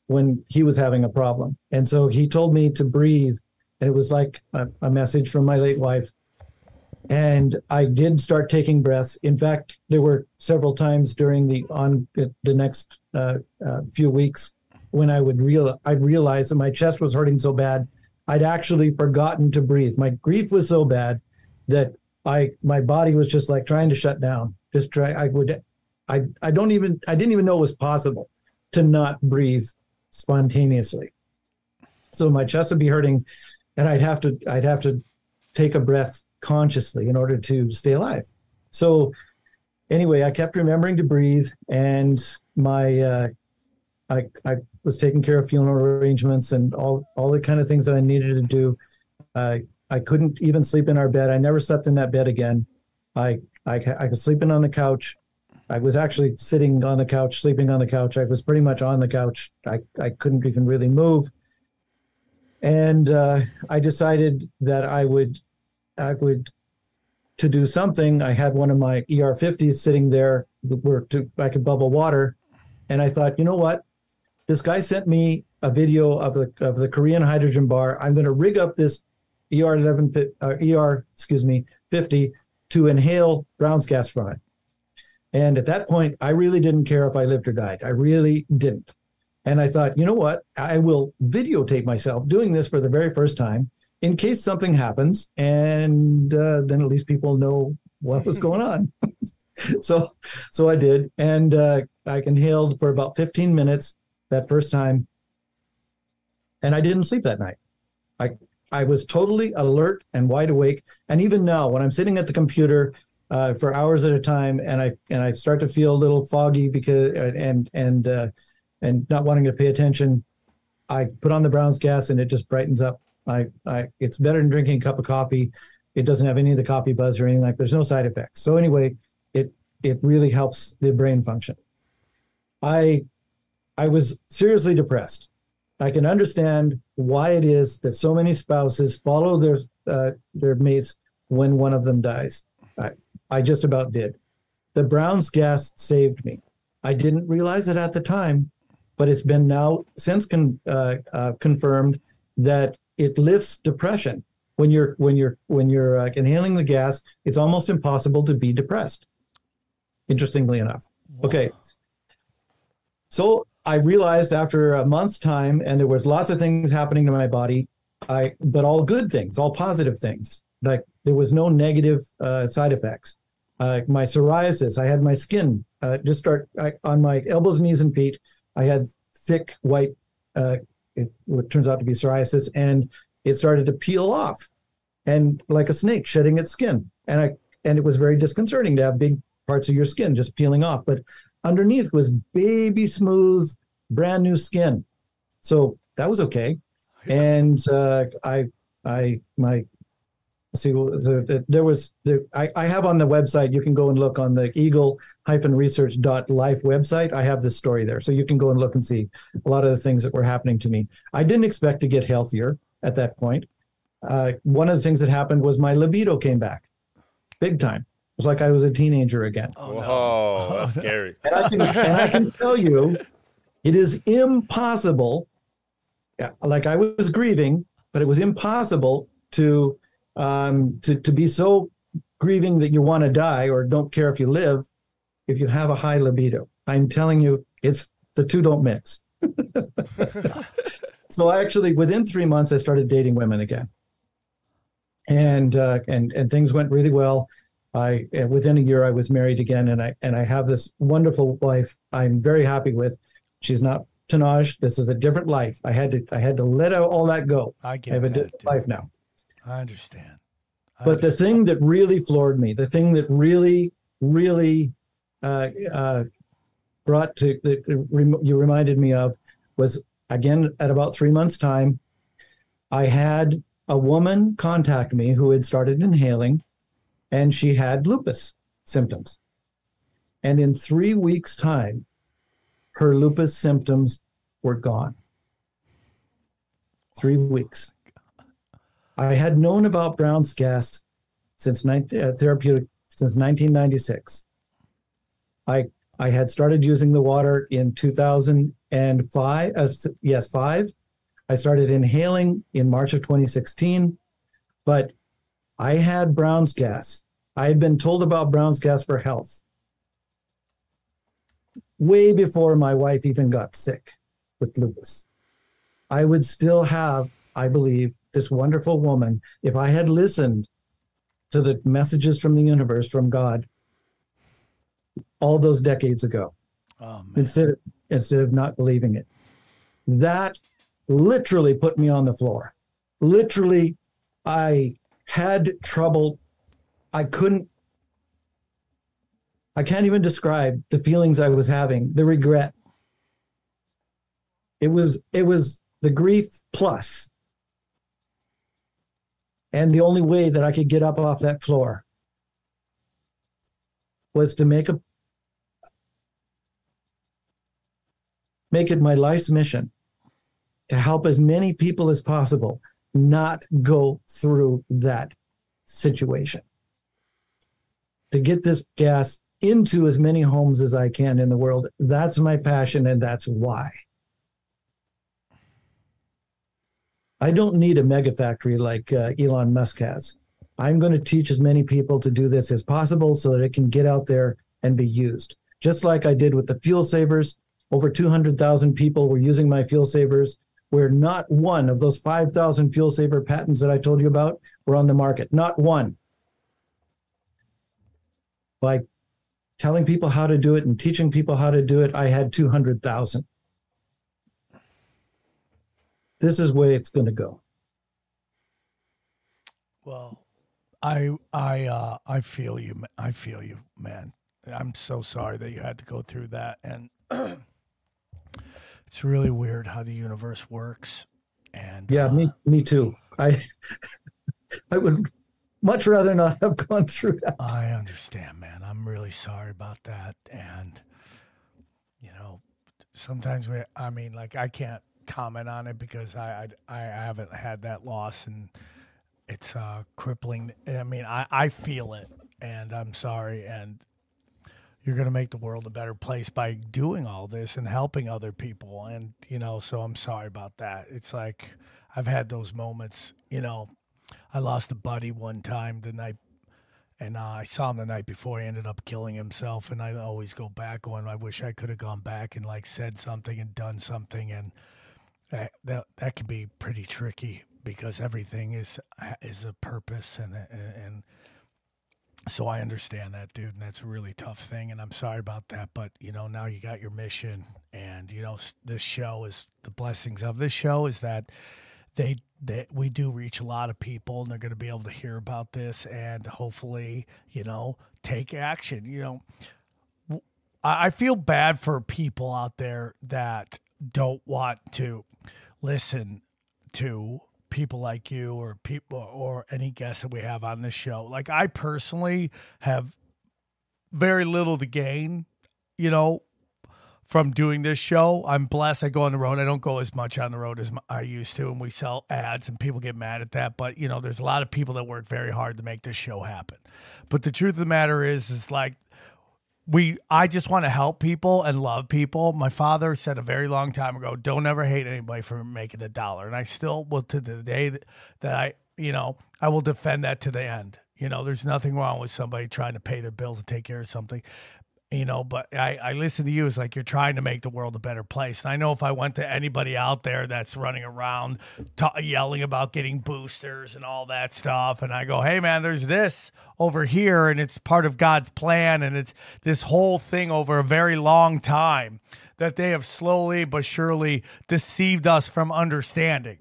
when he was having a problem, and so he told me to breathe, and it was like a, a message from my late wife. And I did start taking breaths. In fact, there were several times during the on the next uh, uh, few weeks when I would real I'd realize that my chest was hurting so bad, I'd actually forgotten to breathe. My grief was so bad that I my body was just like trying to shut down. Just try. I would. I I don't even I didn't even know it was possible to not breathe spontaneously. So my chest would be hurting, and I'd have to I'd have to take a breath consciously in order to stay alive. So anyway, I kept remembering to breathe, and my uh, I I was taking care of funeral arrangements and all all the kind of things that I needed to do. I I couldn't even sleep in our bed. I never slept in that bed again. I I I was sleeping on the couch. I was actually sitting on the couch, sleeping on the couch. I was pretty much on the couch. I I couldn't even really move. And uh, I decided that I would I would to do something. I had one of my ER50s sitting there where to I could bubble water, and I thought, you know what? This guy sent me a video of the of the Korean hydrogen bar. I'm going to rig up this ER 11 uh, ER excuse me 50 to inhale Brown's gas from it. And at that point, I really didn't care if I lived or died. I really didn't. And I thought, you know what? I will videotape myself doing this for the very first time in case something happens, and uh, then at least people know what was going on. so, so I did, and uh, I inhaled for about 15 minutes that first time, and I didn't sleep that night. I I was totally alert and wide awake, and even now, when I'm sitting at the computer uh, for hours at a time, and I and I start to feel a little foggy because and and uh, and not wanting to pay attention, I put on the Brown's gas, and it just brightens up. I, I it's better than drinking a cup of coffee. It doesn't have any of the coffee buzz or anything like. There's no side effects. So anyway, it it really helps the brain function. I I was seriously depressed. I can understand why it is that so many spouses follow their uh, their mates when one of them dies. I, I just about did. The Brown's gas saved me. I didn't realize it at the time, but it's been now since con, uh, uh, confirmed that it lifts depression. When you're when you're when you're uh, inhaling the gas, it's almost impossible to be depressed. Interestingly enough. Okay. So I realized after a month's time, and there was lots of things happening to my body, I but all good things, all positive things. Like there was no negative uh, side effects. Uh, my psoriasis, I had my skin uh, just start I, on my elbows, knees, and feet. I had thick white, uh, it, what turns out to be psoriasis, and it started to peel off, and like a snake shedding its skin. And I and it was very disconcerting to have big parts of your skin just peeling off. But underneath was baby smooth, brand new skin. So that was okay. And uh, I, I, my, see, so there was, there, I, I have on the website, you can go and look on the eagle-research.life website. I have this story there. So you can go and look and see a lot of the things that were happening to me. I didn't expect to get healthier at that point. Uh, one of the things that happened was my libido came back big time. It was like I was a teenager again. Whoa, that's scary. And I can and I can tell you, it is impossible. Yeah, like I was grieving, but it was impossible to um, to to be so grieving that you want to die or don't care if you live if you have a high libido. I'm telling you, it's the two don't mix. so I actually within three months I started dating women again, and uh, and and things went really well. I within a year I was married again, and I and I have this wonderful wife. I'm very happy with. She's not Tanaj. This is a different life. I had to I had to let out all that go. I get I have a different life now. I understand. I But the thing that really floored me, the thing that really, really uh, uh, brought to that you reminded me of was again at about three months' time, I had a woman contact me who had started inhaling, and she had lupus symptoms, and in three weeks' time, her lupus symptoms were gone. Three weeks. I had known about Brown's gas since 19, uh, therapeutic since 1996. I I had started using the water in 2005. Uh, yes, five. I started inhaling in March of 2016, but I had Brown's gas. I had been told about Brown's gas for health way before my wife even got sick with lupus. I would still have, I believe, this wonderful woman if I had listened to the messages from the universe, from God, all those decades ago, oh, instead of instead of not believing it. That literally put me on the floor. Literally, I had trouble. I couldn't. I can't even describe the feelings I was having, the regret. It was it was the grief plus. And the only way that I could get up off that floor was to make a make it my life's mission to help as many people as possible not go through that situation. To get this gas into as many homes as I can in the world. That's my passion and that's why. I don't need a mega factory like uh, Elon Musk has. I'm going to teach as many people to do this as possible so that it can get out there and be used. Just like I did with the fuel savers, over 200,000 people were using my fuel savers, where not one of those 5,000 fuel saver patents that I told you about were on the market. Not one. By telling people how to do it and teaching people how to do it, I had 200,000. This is where it's going to go. Well, I I uh I feel you. I feel you, man. I'm so sorry that you had to go through that, and it's really weird how the universe works. And Yeah, uh, me, me too. I, I would much rather not have gone through that. I understand, man. I'm really sorry about that, and you know, sometimes we. I mean, like I can't comment on it because I I, I haven't had that loss, and it's uh, crippling. I mean, I I feel it, and I'm sorry, and you're going to make the world a better place by doing all this and helping other people, and you know, so I'm sorry about that. It's like I've had those moments, you know. I lost a buddy one time the night and uh, I saw him the night before. He ended up killing himself, and I always go back on. I wish I could have gone back and like said something and done something, and that that, that can be pretty tricky because everything is is a purpose, and and, so I understand that, dude, and that's a really tough thing, and I'm sorry about that. But you know, now you got your mission, and you know, this show is the blessings of this show is that they that we do reach a lot of people and they're going to be able to hear about this and hopefully you know take action you know I feel bad for people out there that don't want to listen to people like you or people or any guests that we have on this show like i personally have very little to gain you know from doing this show. I'm blessed. I go on the road. I don't go as much on the road as I used to, and we sell ads, and people get mad at that. But you know, there's a lot of people that work very hard to make this show happen. But the truth of the matter is, is like we. I just want to help people and love people. My father said a very long time ago, "Don't ever hate anybody for making a dollar," and I still will to the day that, that I, you know, I will defend that to the end. You know, there's nothing wrong with somebody trying to pay their bills and take care of something you know, but I, I listen to you as like you're trying to make the world a better place. And I know if I went to anybody out there that's running around yelling about getting boosters and all that stuff, and I go, hey man, there's this over here, and it's part of God's plan, and it's this whole thing over a very long time that they have slowly but surely deceived us from understanding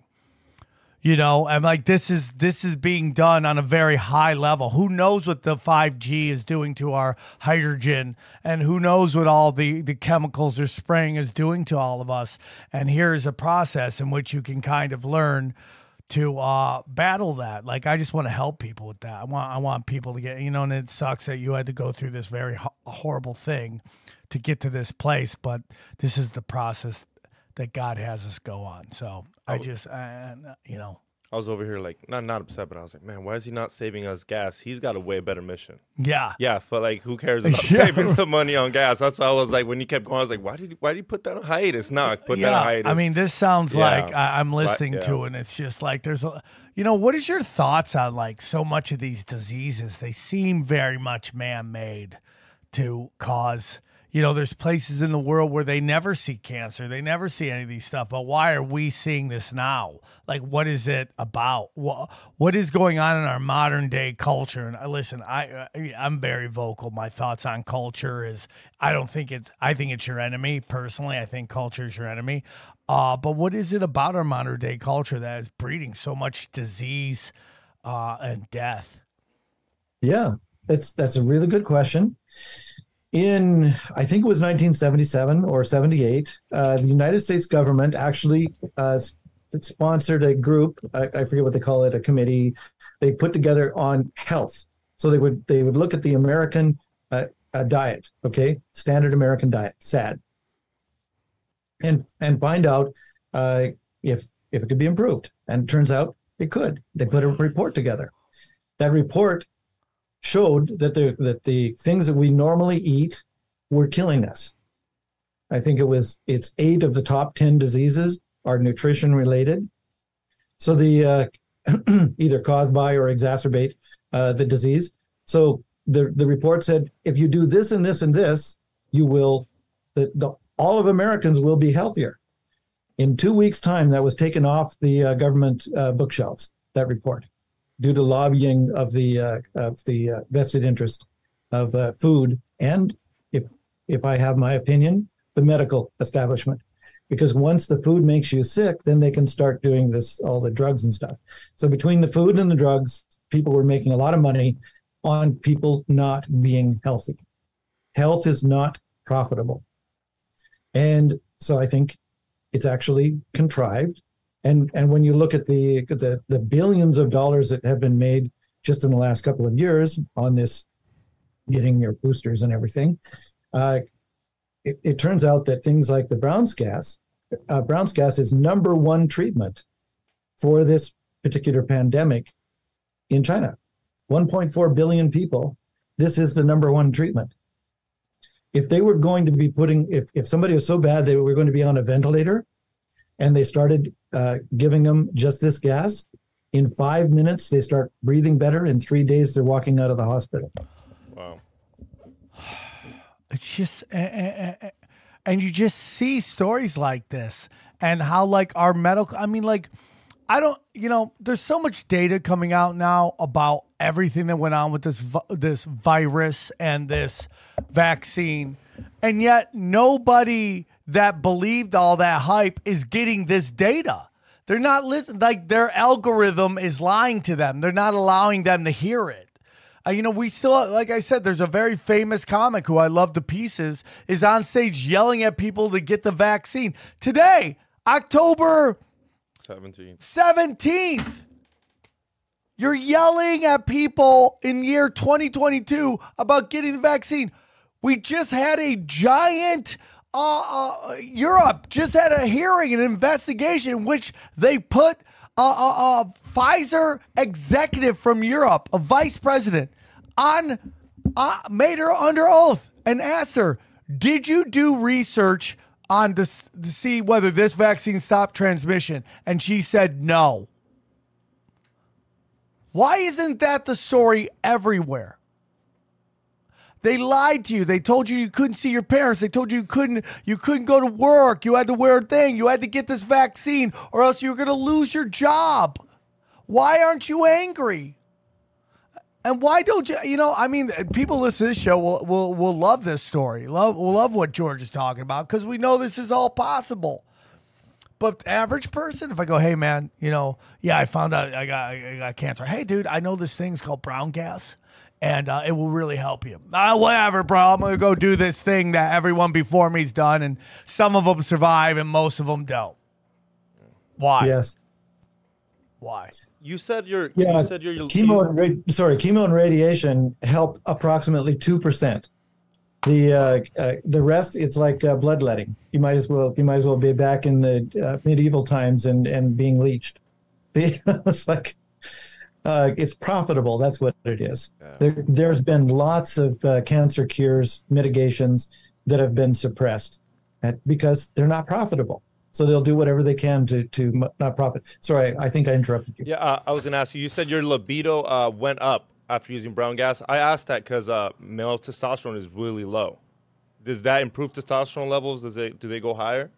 you know i'm like this is this is being done on a very high level. Who knows what the 5g is doing to our hydrogen and who knows what all the the chemicals they're spraying is doing to all of us. And here's a process in which you can kind of learn to uh, battle that. Like i just want to help people with that. I want i want people to get you know and it sucks that you had to go through this very ho- horrible thing to get to this place but this is the process that God has us go on. So I just, uh, you know, I was over here like not not upset, but I was like, man, why is he not saving us gas? He's got a way better mission. yeah, Yeah, but like, who cares about Yeah. saving some money on gas? That's why I was like, when you kept going, I was like, why did you, why did you put that on hiatus? No, put that on hiatus. I mean, this sounds Yeah. like I, I'm listening yeah. to, and it's just like there's a, you know, what is your thoughts on like so much of these diseases? They seem very much man-made to cause. You know, there's places in the world where they never see cancer, they never see any of these stuff. But why are we seeing this now? Like, what is it about? What what is going on in our modern day culture? And uh, listen, I I- I'm very vocal. My thoughts on culture is I don't think it's I think it's your enemy personally. I think culture is your enemy. Uh, but what is it about our modern day culture that is breeding so much disease uh, and death? Yeah, it's that's a really good question. In I think it was 1977 or 78, uh, the United States government actually uh, sponsored a group. I, I forget what they call it, a committee. They put together on health. So they would they would look at the American uh, uh, diet, okay, standard American diet, SAD, and and find out uh, if if it could be improved. And it turns out it could. They put a report together. That report showed that the that the things that we normally eat were killing us. I think it was it's eight of the top ten diseases are nutrition related. So the uh, either cause by or exacerbate uh, the disease. So the the report said if you do this and this and this, you will the, the all of Americans will be healthier. In two weeks' time, that was taken off the uh, government uh, bookshelves. That report due to lobbying of the uh, of the uh, vested interest of uh, food and if if I have my opinion, the medical establishment. Because once the food makes you sick, then they can start doing this all the drugs and stuff. So between the food and the drugs, people were making a lot of money on people not being healthy. Health is not profitable. And so I think it's actually contrived and and when you look at the the the billions of dollars that have been made just in the last couple of years on this getting your boosters and everything uh, it, it turns out that things like the brown's gas uh, brown's gas is number one treatment for this particular pandemic in china. 1.4 billion people this is the number one treatment. If they were going to be putting if, if somebody was so bad they were going to be on a ventilator and they started uh, giving them just this gas. In five minutes, they start breathing better. In three days, they're walking out of the hospital. wow. It's just, eh. and you just see stories like this and how, like, our medical, I mean, like, I don't, you know, there's so much data coming out now about everything that went on with this this virus and this vaccine, and yet nobody that believed all that hype is getting this data. They're not listening. Like their algorithm is lying to them. They're not allowing them to hear it. Uh, you know, we still, like I said, there's a very famous comic who I love to pieces, is on stage yelling at people to get the vaccine. Today, October 17th. 17th, you're yelling at people in year 2022 about getting the vaccine. We just had a giant. Uh, uh, Europe just had a hearing, an investigation, in which they put a, a, a Pfizer executive from Europe, a vice president, on uh, made her under oath and asked her, "Did you do research on this to see whether this vaccine stopped transmission?" And she said, "No." Why isn't that the story everywhere? They lied to you. They told you you couldn't see your parents. They told you you couldn't you couldn't go to work. You had to wear a thing. You had to get this vaccine or else you were going to lose your job. Why aren't you angry? And why don't you? You know, I mean, people listen to this show will will will love this story. Love will love what George is talking about because we know this is all possible. But average person, if I go, hey man, you know, yeah, I found out I got I got cancer. Hey dude, I know this thing's called brown gas, and uh, it will really help you. Ah, whatever, bro. I'm gonna go do this thing that everyone before me's done, and some of them survive and most of them don't. Why? Yes. Why? You said you're. Yeah. You said you're. chemo and ra- sorry, chemo and radiation help approximately two percent. The uh, uh, the rest, it's like uh, bloodletting. You might as well you might as well be back in the uh, medieval times and and being leached. it's like uh, it's profitable. That's what it is. There, there's been lots of uh, cancer cures, mitigations that have been suppressed at, because they're not profitable. So they'll do whatever they can to to not profit. Sorry, I think I interrupted you. Yeah, uh, I was gonna ask you. You said your libido uh, went up after using brown gas. I asked that because uh, male testosterone is really low. Does that improve testosterone levels? Does they do they go higher,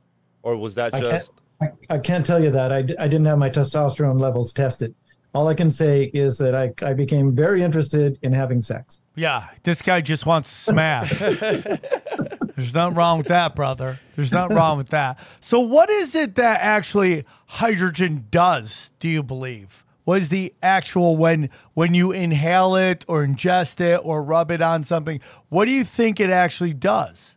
or was that I can't, just? I, I can't tell you that. I, d- I didn't have my testosterone levels tested. All I can say is that I, I became very interested in having sex. Yeah, this guy just wants to smash. There's nothing wrong with that, brother. There's nothing wrong with that. So, what is it that actually hydrogen does? Do you believe? What is the actual when when you inhale it or ingest it or rub it on something? What do you think it actually does?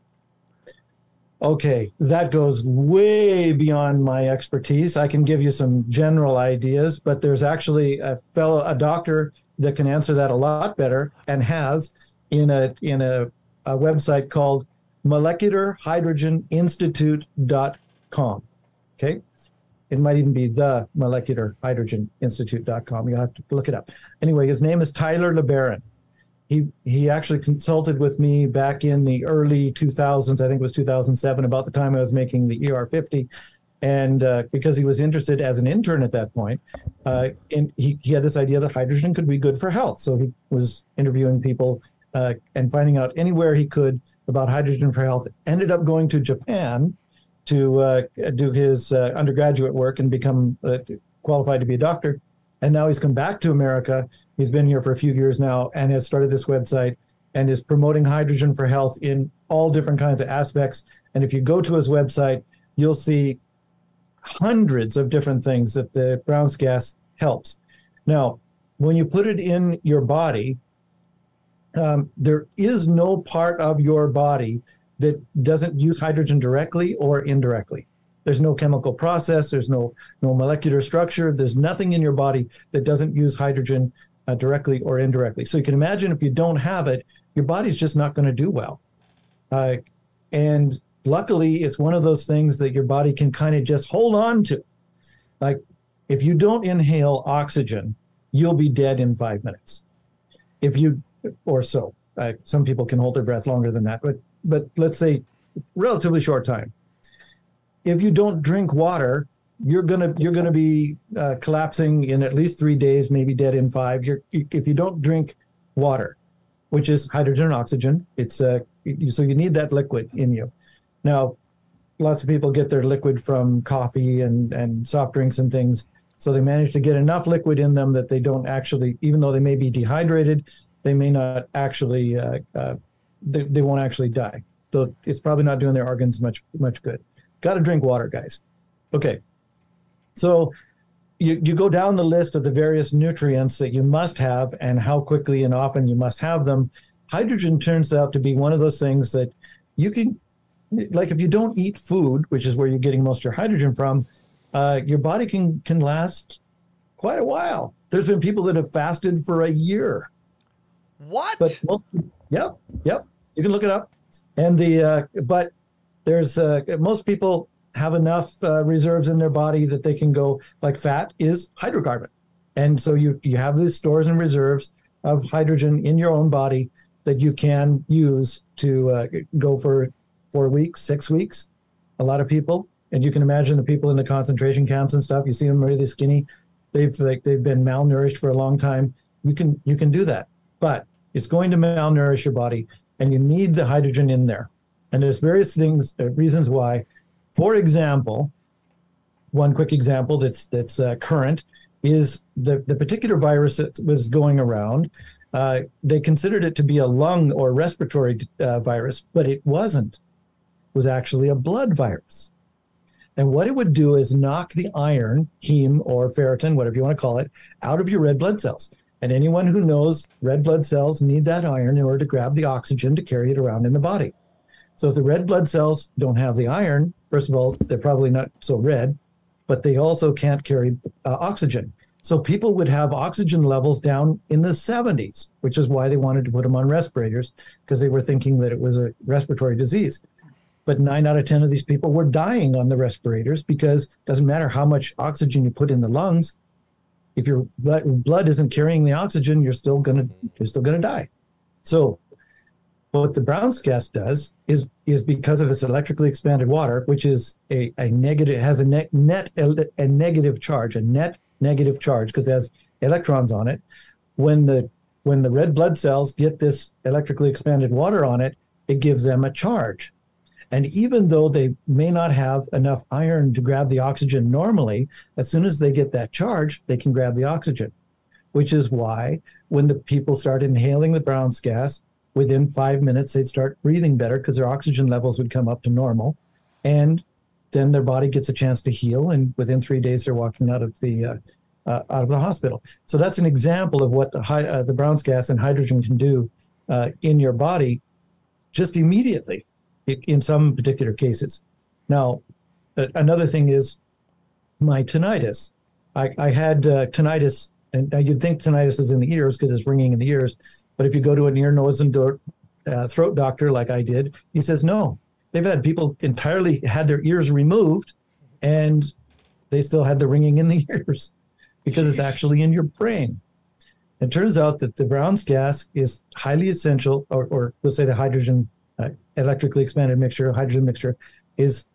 Okay, that goes way beyond my expertise. I can give you some general ideas, but there's actually a fellow, a doctor that can answer that a lot better and has in a in a, a website called molecularhydrogeninstitute.com. Okay. It might even be the molecularhydrogeninstitute.com. You'll have to look it up. Anyway, his name is Tyler LeBaron. He he actually consulted with me back in the early 2000s. I think it was 2007, about the time I was making the ER50, and uh, because he was interested as an intern at that point, uh, and he, he had this idea that hydrogen could be good for health. So he was interviewing people uh, and finding out anywhere he could about hydrogen for health. Ended up going to Japan to uh, do his uh, undergraduate work and become uh, qualified to be a doctor. And now he's come back to America. He's been here for a few years now and has started this website and is promoting hydrogen for health in all different kinds of aspects. And if you go to his website, you'll see hundreds of different things that the Brown's gas helps. Now, when you put it in your body, um, there is no part of your body that doesn't use hydrogen directly or indirectly. There's no chemical process. There's no no molecular structure. There's nothing in your body that doesn't use hydrogen uh, directly or indirectly. So you can imagine if you don't have it, your body's just not going to do well. Uh, and luckily, it's one of those things that your body can kind of just hold on to. Like if you don't inhale oxygen, you'll be dead in five minutes. If you or so. Uh, some people can hold their breath longer than that, but but let's say relatively short time. If you don't drink water, you're gonna you're gonna be uh, collapsing in at least three days, maybe dead in five. You're if you don't drink water, which is hydrogen and oxygen. It's uh, so you need that liquid in you. Now, lots of people get their liquid from coffee and and soft drinks and things. So they manage to get enough liquid in them that they don't actually, even though they may be dehydrated, they may not actually uh, uh, they, they won't actually die. So it's probably not doing their organs much much good. Got to drink water, guys. Okay, so you you go down the list of the various nutrients that you must have and how quickly and often you must have them. Hydrogen turns out to be one of those things that you can, like, if you don't eat food, which is where you're getting most of your hydrogen from, uh, your body can can last quite a while. There's been people that have fasted for a year. What? But most, yep, yep. You can look it up. And the uh, but there's uh, most people have enough uh, reserves in their body that they can go like fat is hydrocarbon, and so you you have these stores and reserves of hydrogen in your own body that you can use to uh, go for four weeks, six weeks. A lot of people, and you can imagine the people in the concentration camps and stuff. You see them really skinny. They've like they've been malnourished for a long time. You can you can do that, but it's going to malnourish your body and you need the hydrogen in there. And there's various things, uh, reasons why. For example, one quick example that's that's uh, current is the the particular virus that was going around. Uh, they considered it to be a lung or respiratory uh, virus, but it wasn't. It was actually a blood virus. And what it would do is knock the iron, heme or ferritin, whatever you want to call it, out of your red blood cells. And anyone who knows red blood cells need that iron in order to grab the oxygen to carry it around in the body. So if the red blood cells don't have the iron, first of all, they're probably not so red, but they also can't carry uh, oxygen. So people would have oxygen levels down in the 70s, which is why they wanted to put them on respirators because they were thinking that it was a respiratory disease. But nine out of 10 of these people were dying on the respirators because it doesn't matter how much oxygen you put in the lungs. If your blood, isn't carrying the oxygen, you're still gonna you're still gonna die. So what the Brown's gas does is is because of its electrically expanded water, which is a, a negative has a net net a negative charge, a net negative charge because it has electrons on it. When the when the red blood cells get this electrically expanded water on it, it gives them a charge. And even though they may not have enough iron to grab the oxygen normally, as soon as they get that charge, they can grab the oxygen. Which is why when the people start inhaling the Brown's gas, within five minutes they'd start breathing better because their oxygen levels would come up to normal. And then their body gets a chance to heal. And within three days, they're walking out of the uh, uh, out of the hospital. So that's an example of what the, uh, the Brown's gas and hydrogen can do uh, in your body just immediately in some particular cases. Now, another thing is my tinnitus. I, I had uh, tinnitus, and you'd think tinnitus is in the ears because it's ringing in the ears. But if you go to an ear, nose, and uh, throat doctor like I did, he says no. They've had people entirely had their ears removed, and they still had the ringing in the ears because it's actually in your brain. It turns out that the Brown's gas is highly essential, or, or we'll say the hydrogen uh, electrically expanded mixture, hydrogen mixture, is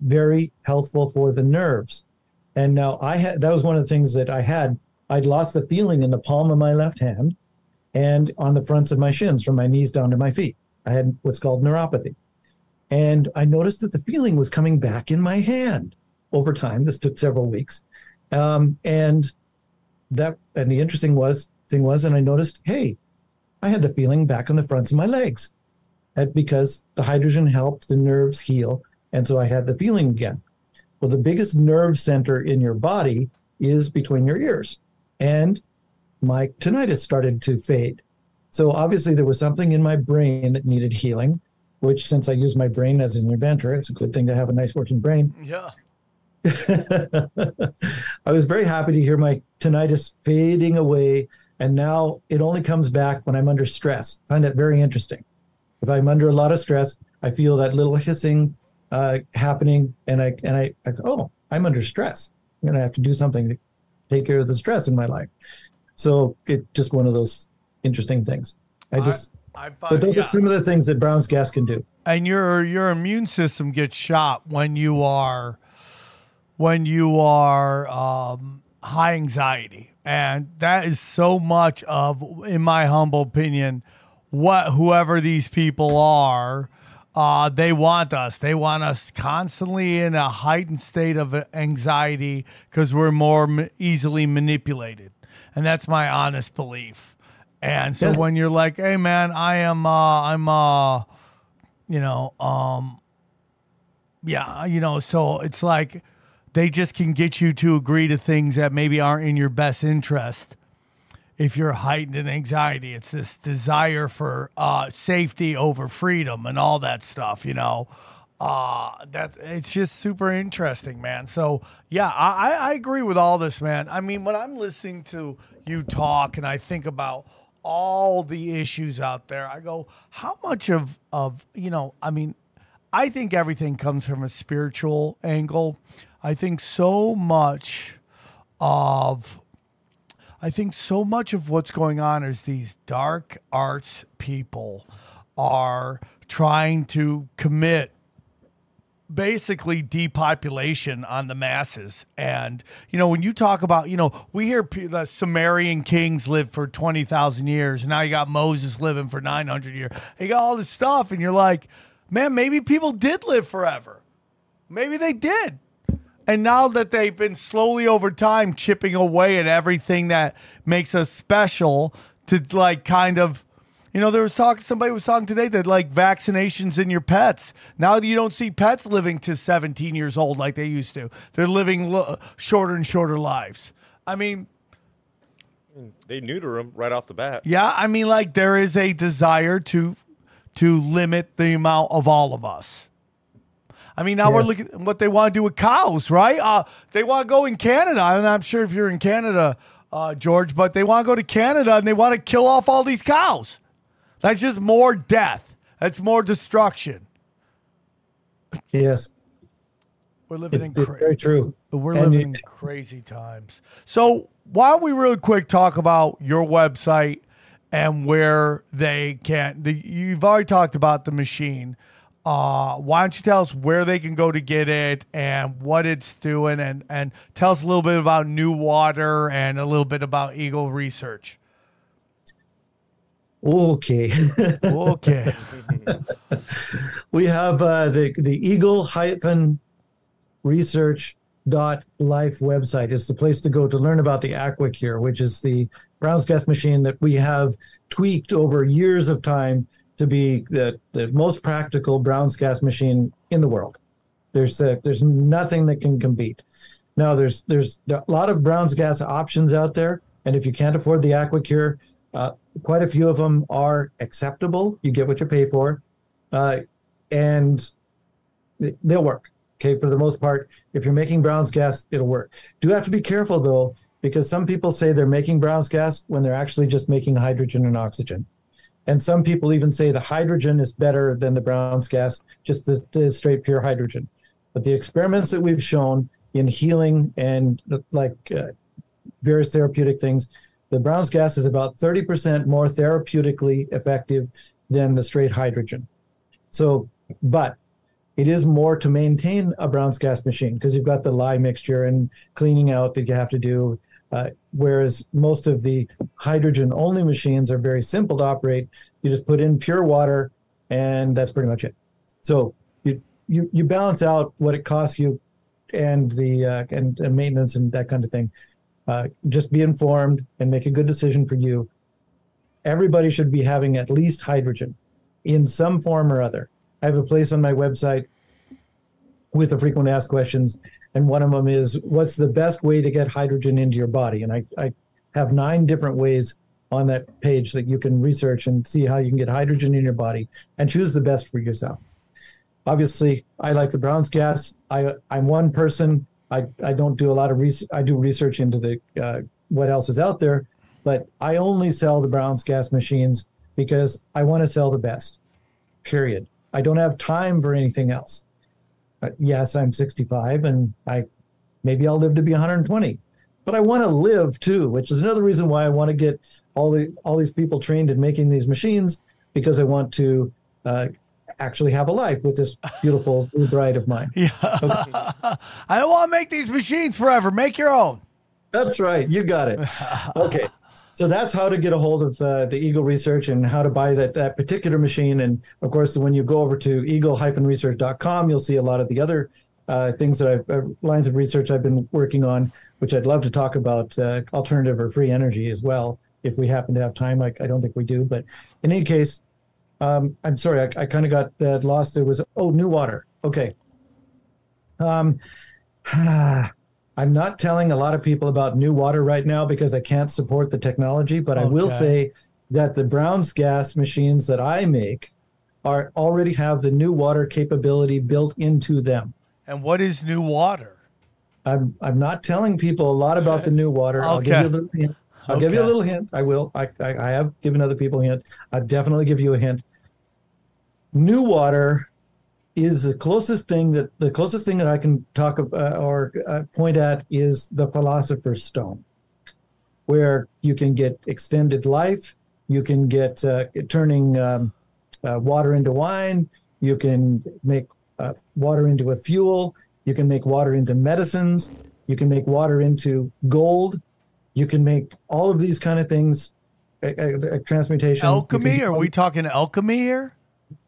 very healthful for the nerves. And now I had that was one of the things that I had. I'd lost the feeling in the palm of my left hand and on the fronts of my shins from my knees down to my feet. I had what's called neuropathy. And I noticed that the feeling was coming back in my hand over time. This took several weeks. Um, and that and the interesting was thing was, and I noticed, hey, I had the feeling back on the fronts of my legs because the hydrogen helped the nerves heal. And so I had the feeling again. Well, the biggest nerve center in your body is between your ears. And my tinnitus started to fade. So obviously, there was something in my brain that needed healing, which, since I use my brain as an inventor, it's a good thing to have a nice working brain. Yeah. I was very happy to hear my tinnitus fading away. And now it only comes back when I'm under stress. I find that very interesting. If I'm under a lot of stress, I feel that little hissing uh, happening, and I and I, I oh, I'm under stress. I'm gonna have to do something to take care of the stress in my life. So it's just one of those interesting things. I just, I, I but those yeah. are some of the things that Brown's gas can do. And your your immune system gets shot when you are when you are um, high anxiety, and that is so much of, in my humble opinion what whoever these people are uh, they want us they want us constantly in a heightened state of anxiety because we're more m- easily manipulated and that's my honest belief and so yes. when you're like hey man i am uh, i'm uh you know um yeah you know so it's like they just can get you to agree to things that maybe aren't in your best interest if you're heightened in anxiety. It's this desire for uh, safety over freedom and all that stuff, you know. Uh, that it's just super interesting, man. So yeah, I, I agree with all this, man. I mean, when I'm listening to you talk and I think about all the issues out there, I go, how much of of you know, I mean, I think everything comes from a spiritual angle. I think so much of I think so much of what's going on is these dark arts people are trying to commit basically depopulation on the masses. And, you know, when you talk about, you know, we hear the Sumerian kings lived for 20,000 years. And now you got Moses living for 900 years. You got all this stuff. And you're like, man, maybe people did live forever. Maybe they did. And now that they've been slowly over time chipping away at everything that makes us special to like kind of you know, there was talk. Somebody was talking today that like vaccinations in your pets. Now you don't see pets living to 17 years old like they used to. They're living lo- shorter and shorter lives. I mean, They neuter them right off the bat. yeah, I mean, like there is a desire to to limit the amount of all of us. I mean, now we're looking at what they want to do with cows, right? Uh, they want to go in Canada, and I'm sure if you're in Canada, uh, George, but they want to go to Canada and they want to kill off all these cows. That's just more death. That's more destruction. Yes, We're living it- in cra- very true. We're And living crazy times. So why don't we really quick talk about your website and where they can? The, you've already talked about the machine. Uh, why don't you tell us where they can go to get it and what it's doing, and and tell us a little bit about New Water and a little bit about Eagle Research. Okay. Okay. we have uh, the the eagle hyphen research dot life website is the place to go to learn about the aquacure which is the brown's gas machine that we have tweaked over years of time to be the, the most practical brown's gas machine in the world there's uh, there's nothing that can compete now there's there's a lot of brown's gas options out there and if you can't afford the aquacure uh, quite a few of them are acceptable you get what you pay for uh, and they- they'll work. Okay, for the most part, if you're making Brown's gas, it'll work. Do have to be careful though, because some people say they're making Brown's gas when they're actually just making hydrogen and oxygen. And some people even say the hydrogen is better than the Brown's gas, just the, the straight pure hydrogen. But the experiments that we've shown in healing and like uh, various therapeutic things, the Brown's gas is about 30% more therapeutically effective than the straight hydrogen. So, but it is more to maintain a Brown's gas machine because you've got the lye mixture and cleaning out that you have to do. Uh, whereas most of the hydrogen only machines are very simple to operate. You just put in pure water and that's pretty much it. So you, you, you balance out what it costs you and the uh, and, and maintenance and that kind of thing. Uh, just be informed and make a good decision for you. Everybody should be having at least hydrogen in some form or other. I have a place on my website with the frequent asked questions, and one of them is what's the best way to get hydrogen into your body? And I, I have nine different ways on that page that you can research and see how you can get hydrogen in your body and choose the best for yourself. Obviously, I like the Brown's gas. I, I'm one person. I, I don't do a lot of research. I do research into the uh, what else is out there, but I only sell the Brown's gas machines because I want to sell the best. Period. I don't have time for anything else. Uh, yes, I'm 65 and I maybe I'll live to be 120. But I want to live too, which is another reason why I want to get all the all these people trained in making these machines because I want to uh, actually have a life with this beautiful new bride of mine. Yeah. I don't want to make these machines forever. Make your own. That's right. You got it. Okay. So that's how to get a hold of uh, the Eagle Research and how to buy that, that particular machine. And of course, when you go over to eagle-research.com, you'll see a lot of the other uh, things that I've uh, lines of research I've been working on, which I'd love to talk about uh, alternative or free energy as well. If we happen to have time, I, I don't think we do. But in any case, um, I'm sorry, I, I kind of got uh, lost. There was, oh, new water. Okay. Um, I'm not telling a lot of people about new water right now because I can't support the technology, but I will say that the Brown's gas machines that I make are already have the new water capability built into them. And what is new water? I'm I'm not telling people a lot about the new water. I'll give you a little hint. I'll give you a little hint. I will. I, I I have given other people a hint. I definitely give you a hint. New water is the closest thing that the closest thing that I can talk about or uh, point at is the philosopher's stone, where you can get extended life. You can get uh, turning um, uh, water into wine. You can make uh, water into a fuel. You can make water into medicines. You can make water into gold. You can make all of these kind of things. A, a, a transmutation. Alchemy? can- Are we talking alchemy here?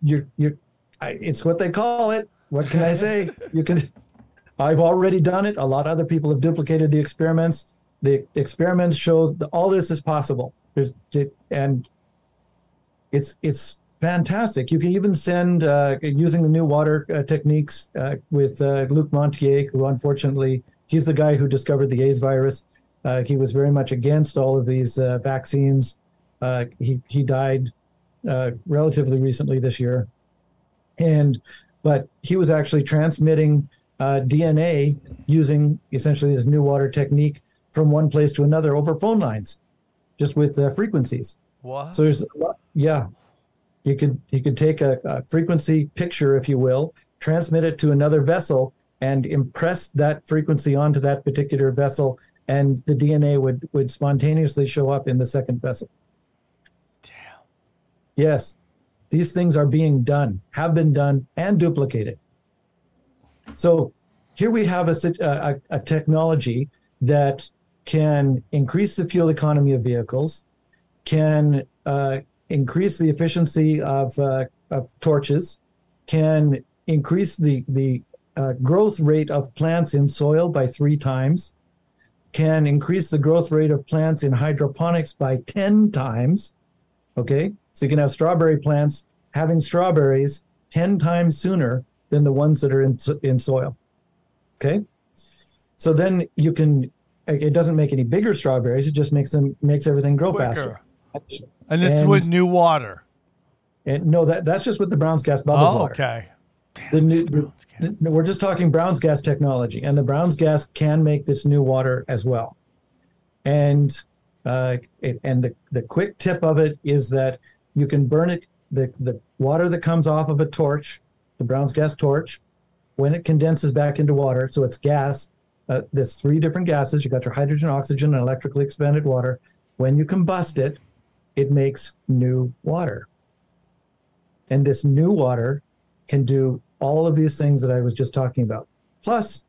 You're you're I, it's what they call it. What can i say? You can i've already done it. A lot of other people have duplicated the experiments. The experiments show that all this is possible. And it's it's fantastic. You can even send uh, using the new water uh, techniques uh, with uh, Luc Montagnier who unfortunately he's the guy who discovered the aids virus. Uh, he was very much against all of these uh, vaccines. He he died uh, relatively recently this year, and but he was actually transmitting uh, DNA using essentially this new water technique from one place to another over phone lines, just with uh, frequencies. What? So there's yeah, you could you could take a, a frequency picture, if you will, transmit it to another vessel, and impress that frequency onto that particular vessel, and the DNA would would spontaneously show up in the second vessel. Yes, these things are being done, have been done, and duplicated. So here we have a, a, a a technology that can increase the fuel economy of vehicles, can uh, increase the efficiency of, uh, of torches, can increase the, the uh, growth rate of plants in soil by three times, can increase the growth rate of plants in hydroponics by 10 times. Okay, so you can have strawberry plants having strawberries 10 times sooner than the ones that are in, in soil. Okay, so then you can, it doesn't make any bigger strawberries, it just makes them, makes everything grow faster. And this is with new water. And no, that that's just with the Brown's gas bubble Oh, water. okay. The new, the- we're just talking Brown's gas technology, and the Brown's gas can make this new water as well. And uh, it, and the the quick tip of it is that you can burn it the the water that comes off of a torch, the Brown's gas torch, when it condenses back into water, so it's gas. Uh, there's three different gases. You got your hydrogen, oxygen, and electrically expanded water. When you combust it, it makes new water. And this new water can do all of these things that I was just talking about. Plus,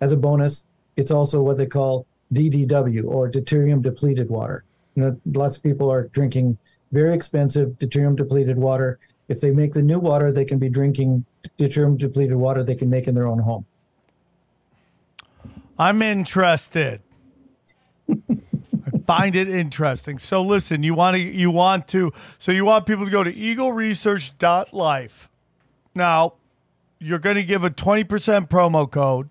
as a bonus, it's also what they call DDW or deuterium depleted water. You know, lots of people are drinking very expensive deuterium depleted water. If they make the new water, they can be drinking deuterium depleted water they can make in their own home. I'm interested. I find it interesting. So listen, you want to you want to so you want people to go to eagleresearch.life. Now, you're going to give a 20% promo code.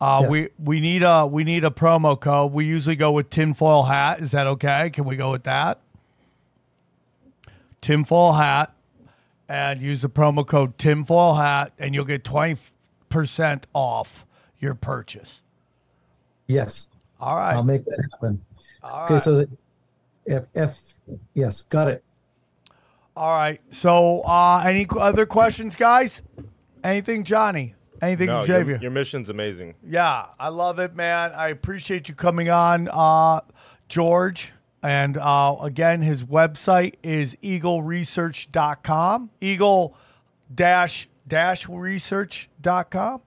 Uh, Yes. we we need a we need a promo code. We usually go with tinfoil hat. Is that okay? Can we go with that? Tinfoil hat, and use the promo code tinfoil hat, and you'll get 20% off your purchase. Yes, All right. I'll make that happen. All okay, right. so the F, F, yes, got it. All right. So, uh, any other questions, guys? Anything, Johnny? Anything, No, Xavier? your, your mission's amazing. yeah, I love it, man. I appreciate you coming on, uh, George. And uh, again, his website is eagleresearch.com. Eagle dash dash research.com.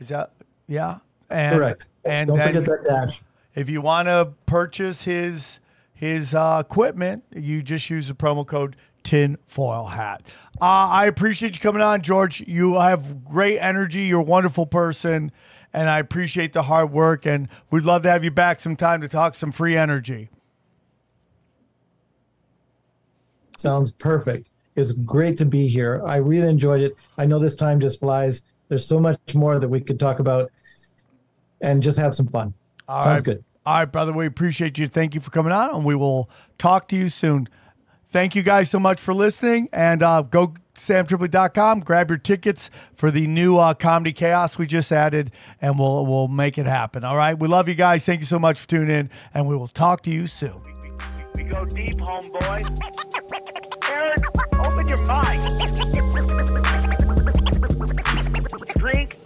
Is that, yeah? And, Correct. And Don't forget that dash. If you want to purchase his his uh, equipment, you just use the promo code tinfoil hat. Uh, I appreciate you coming on, George. You have great energy. You're a wonderful person, and I appreciate the hard work. And we'd love to have you back sometime to talk some free energy. Sounds perfect. It's great to be here. I really enjoyed it. I know this time just flies. There's so much more that we could talk about and just have some fun. All Sounds right. good. All right, brother. We appreciate you. Thank you for coming on, and we will talk to you soon. Thank you guys so much for listening. And uh, go samtripoli.com, grab your tickets for the new uh, comedy chaos we just added, and we'll we'll make it happen. All right. We love you guys. Thank you so much for tuning in, and we will talk to you soon. We go deep, homeboy. Aaron, open your. Drink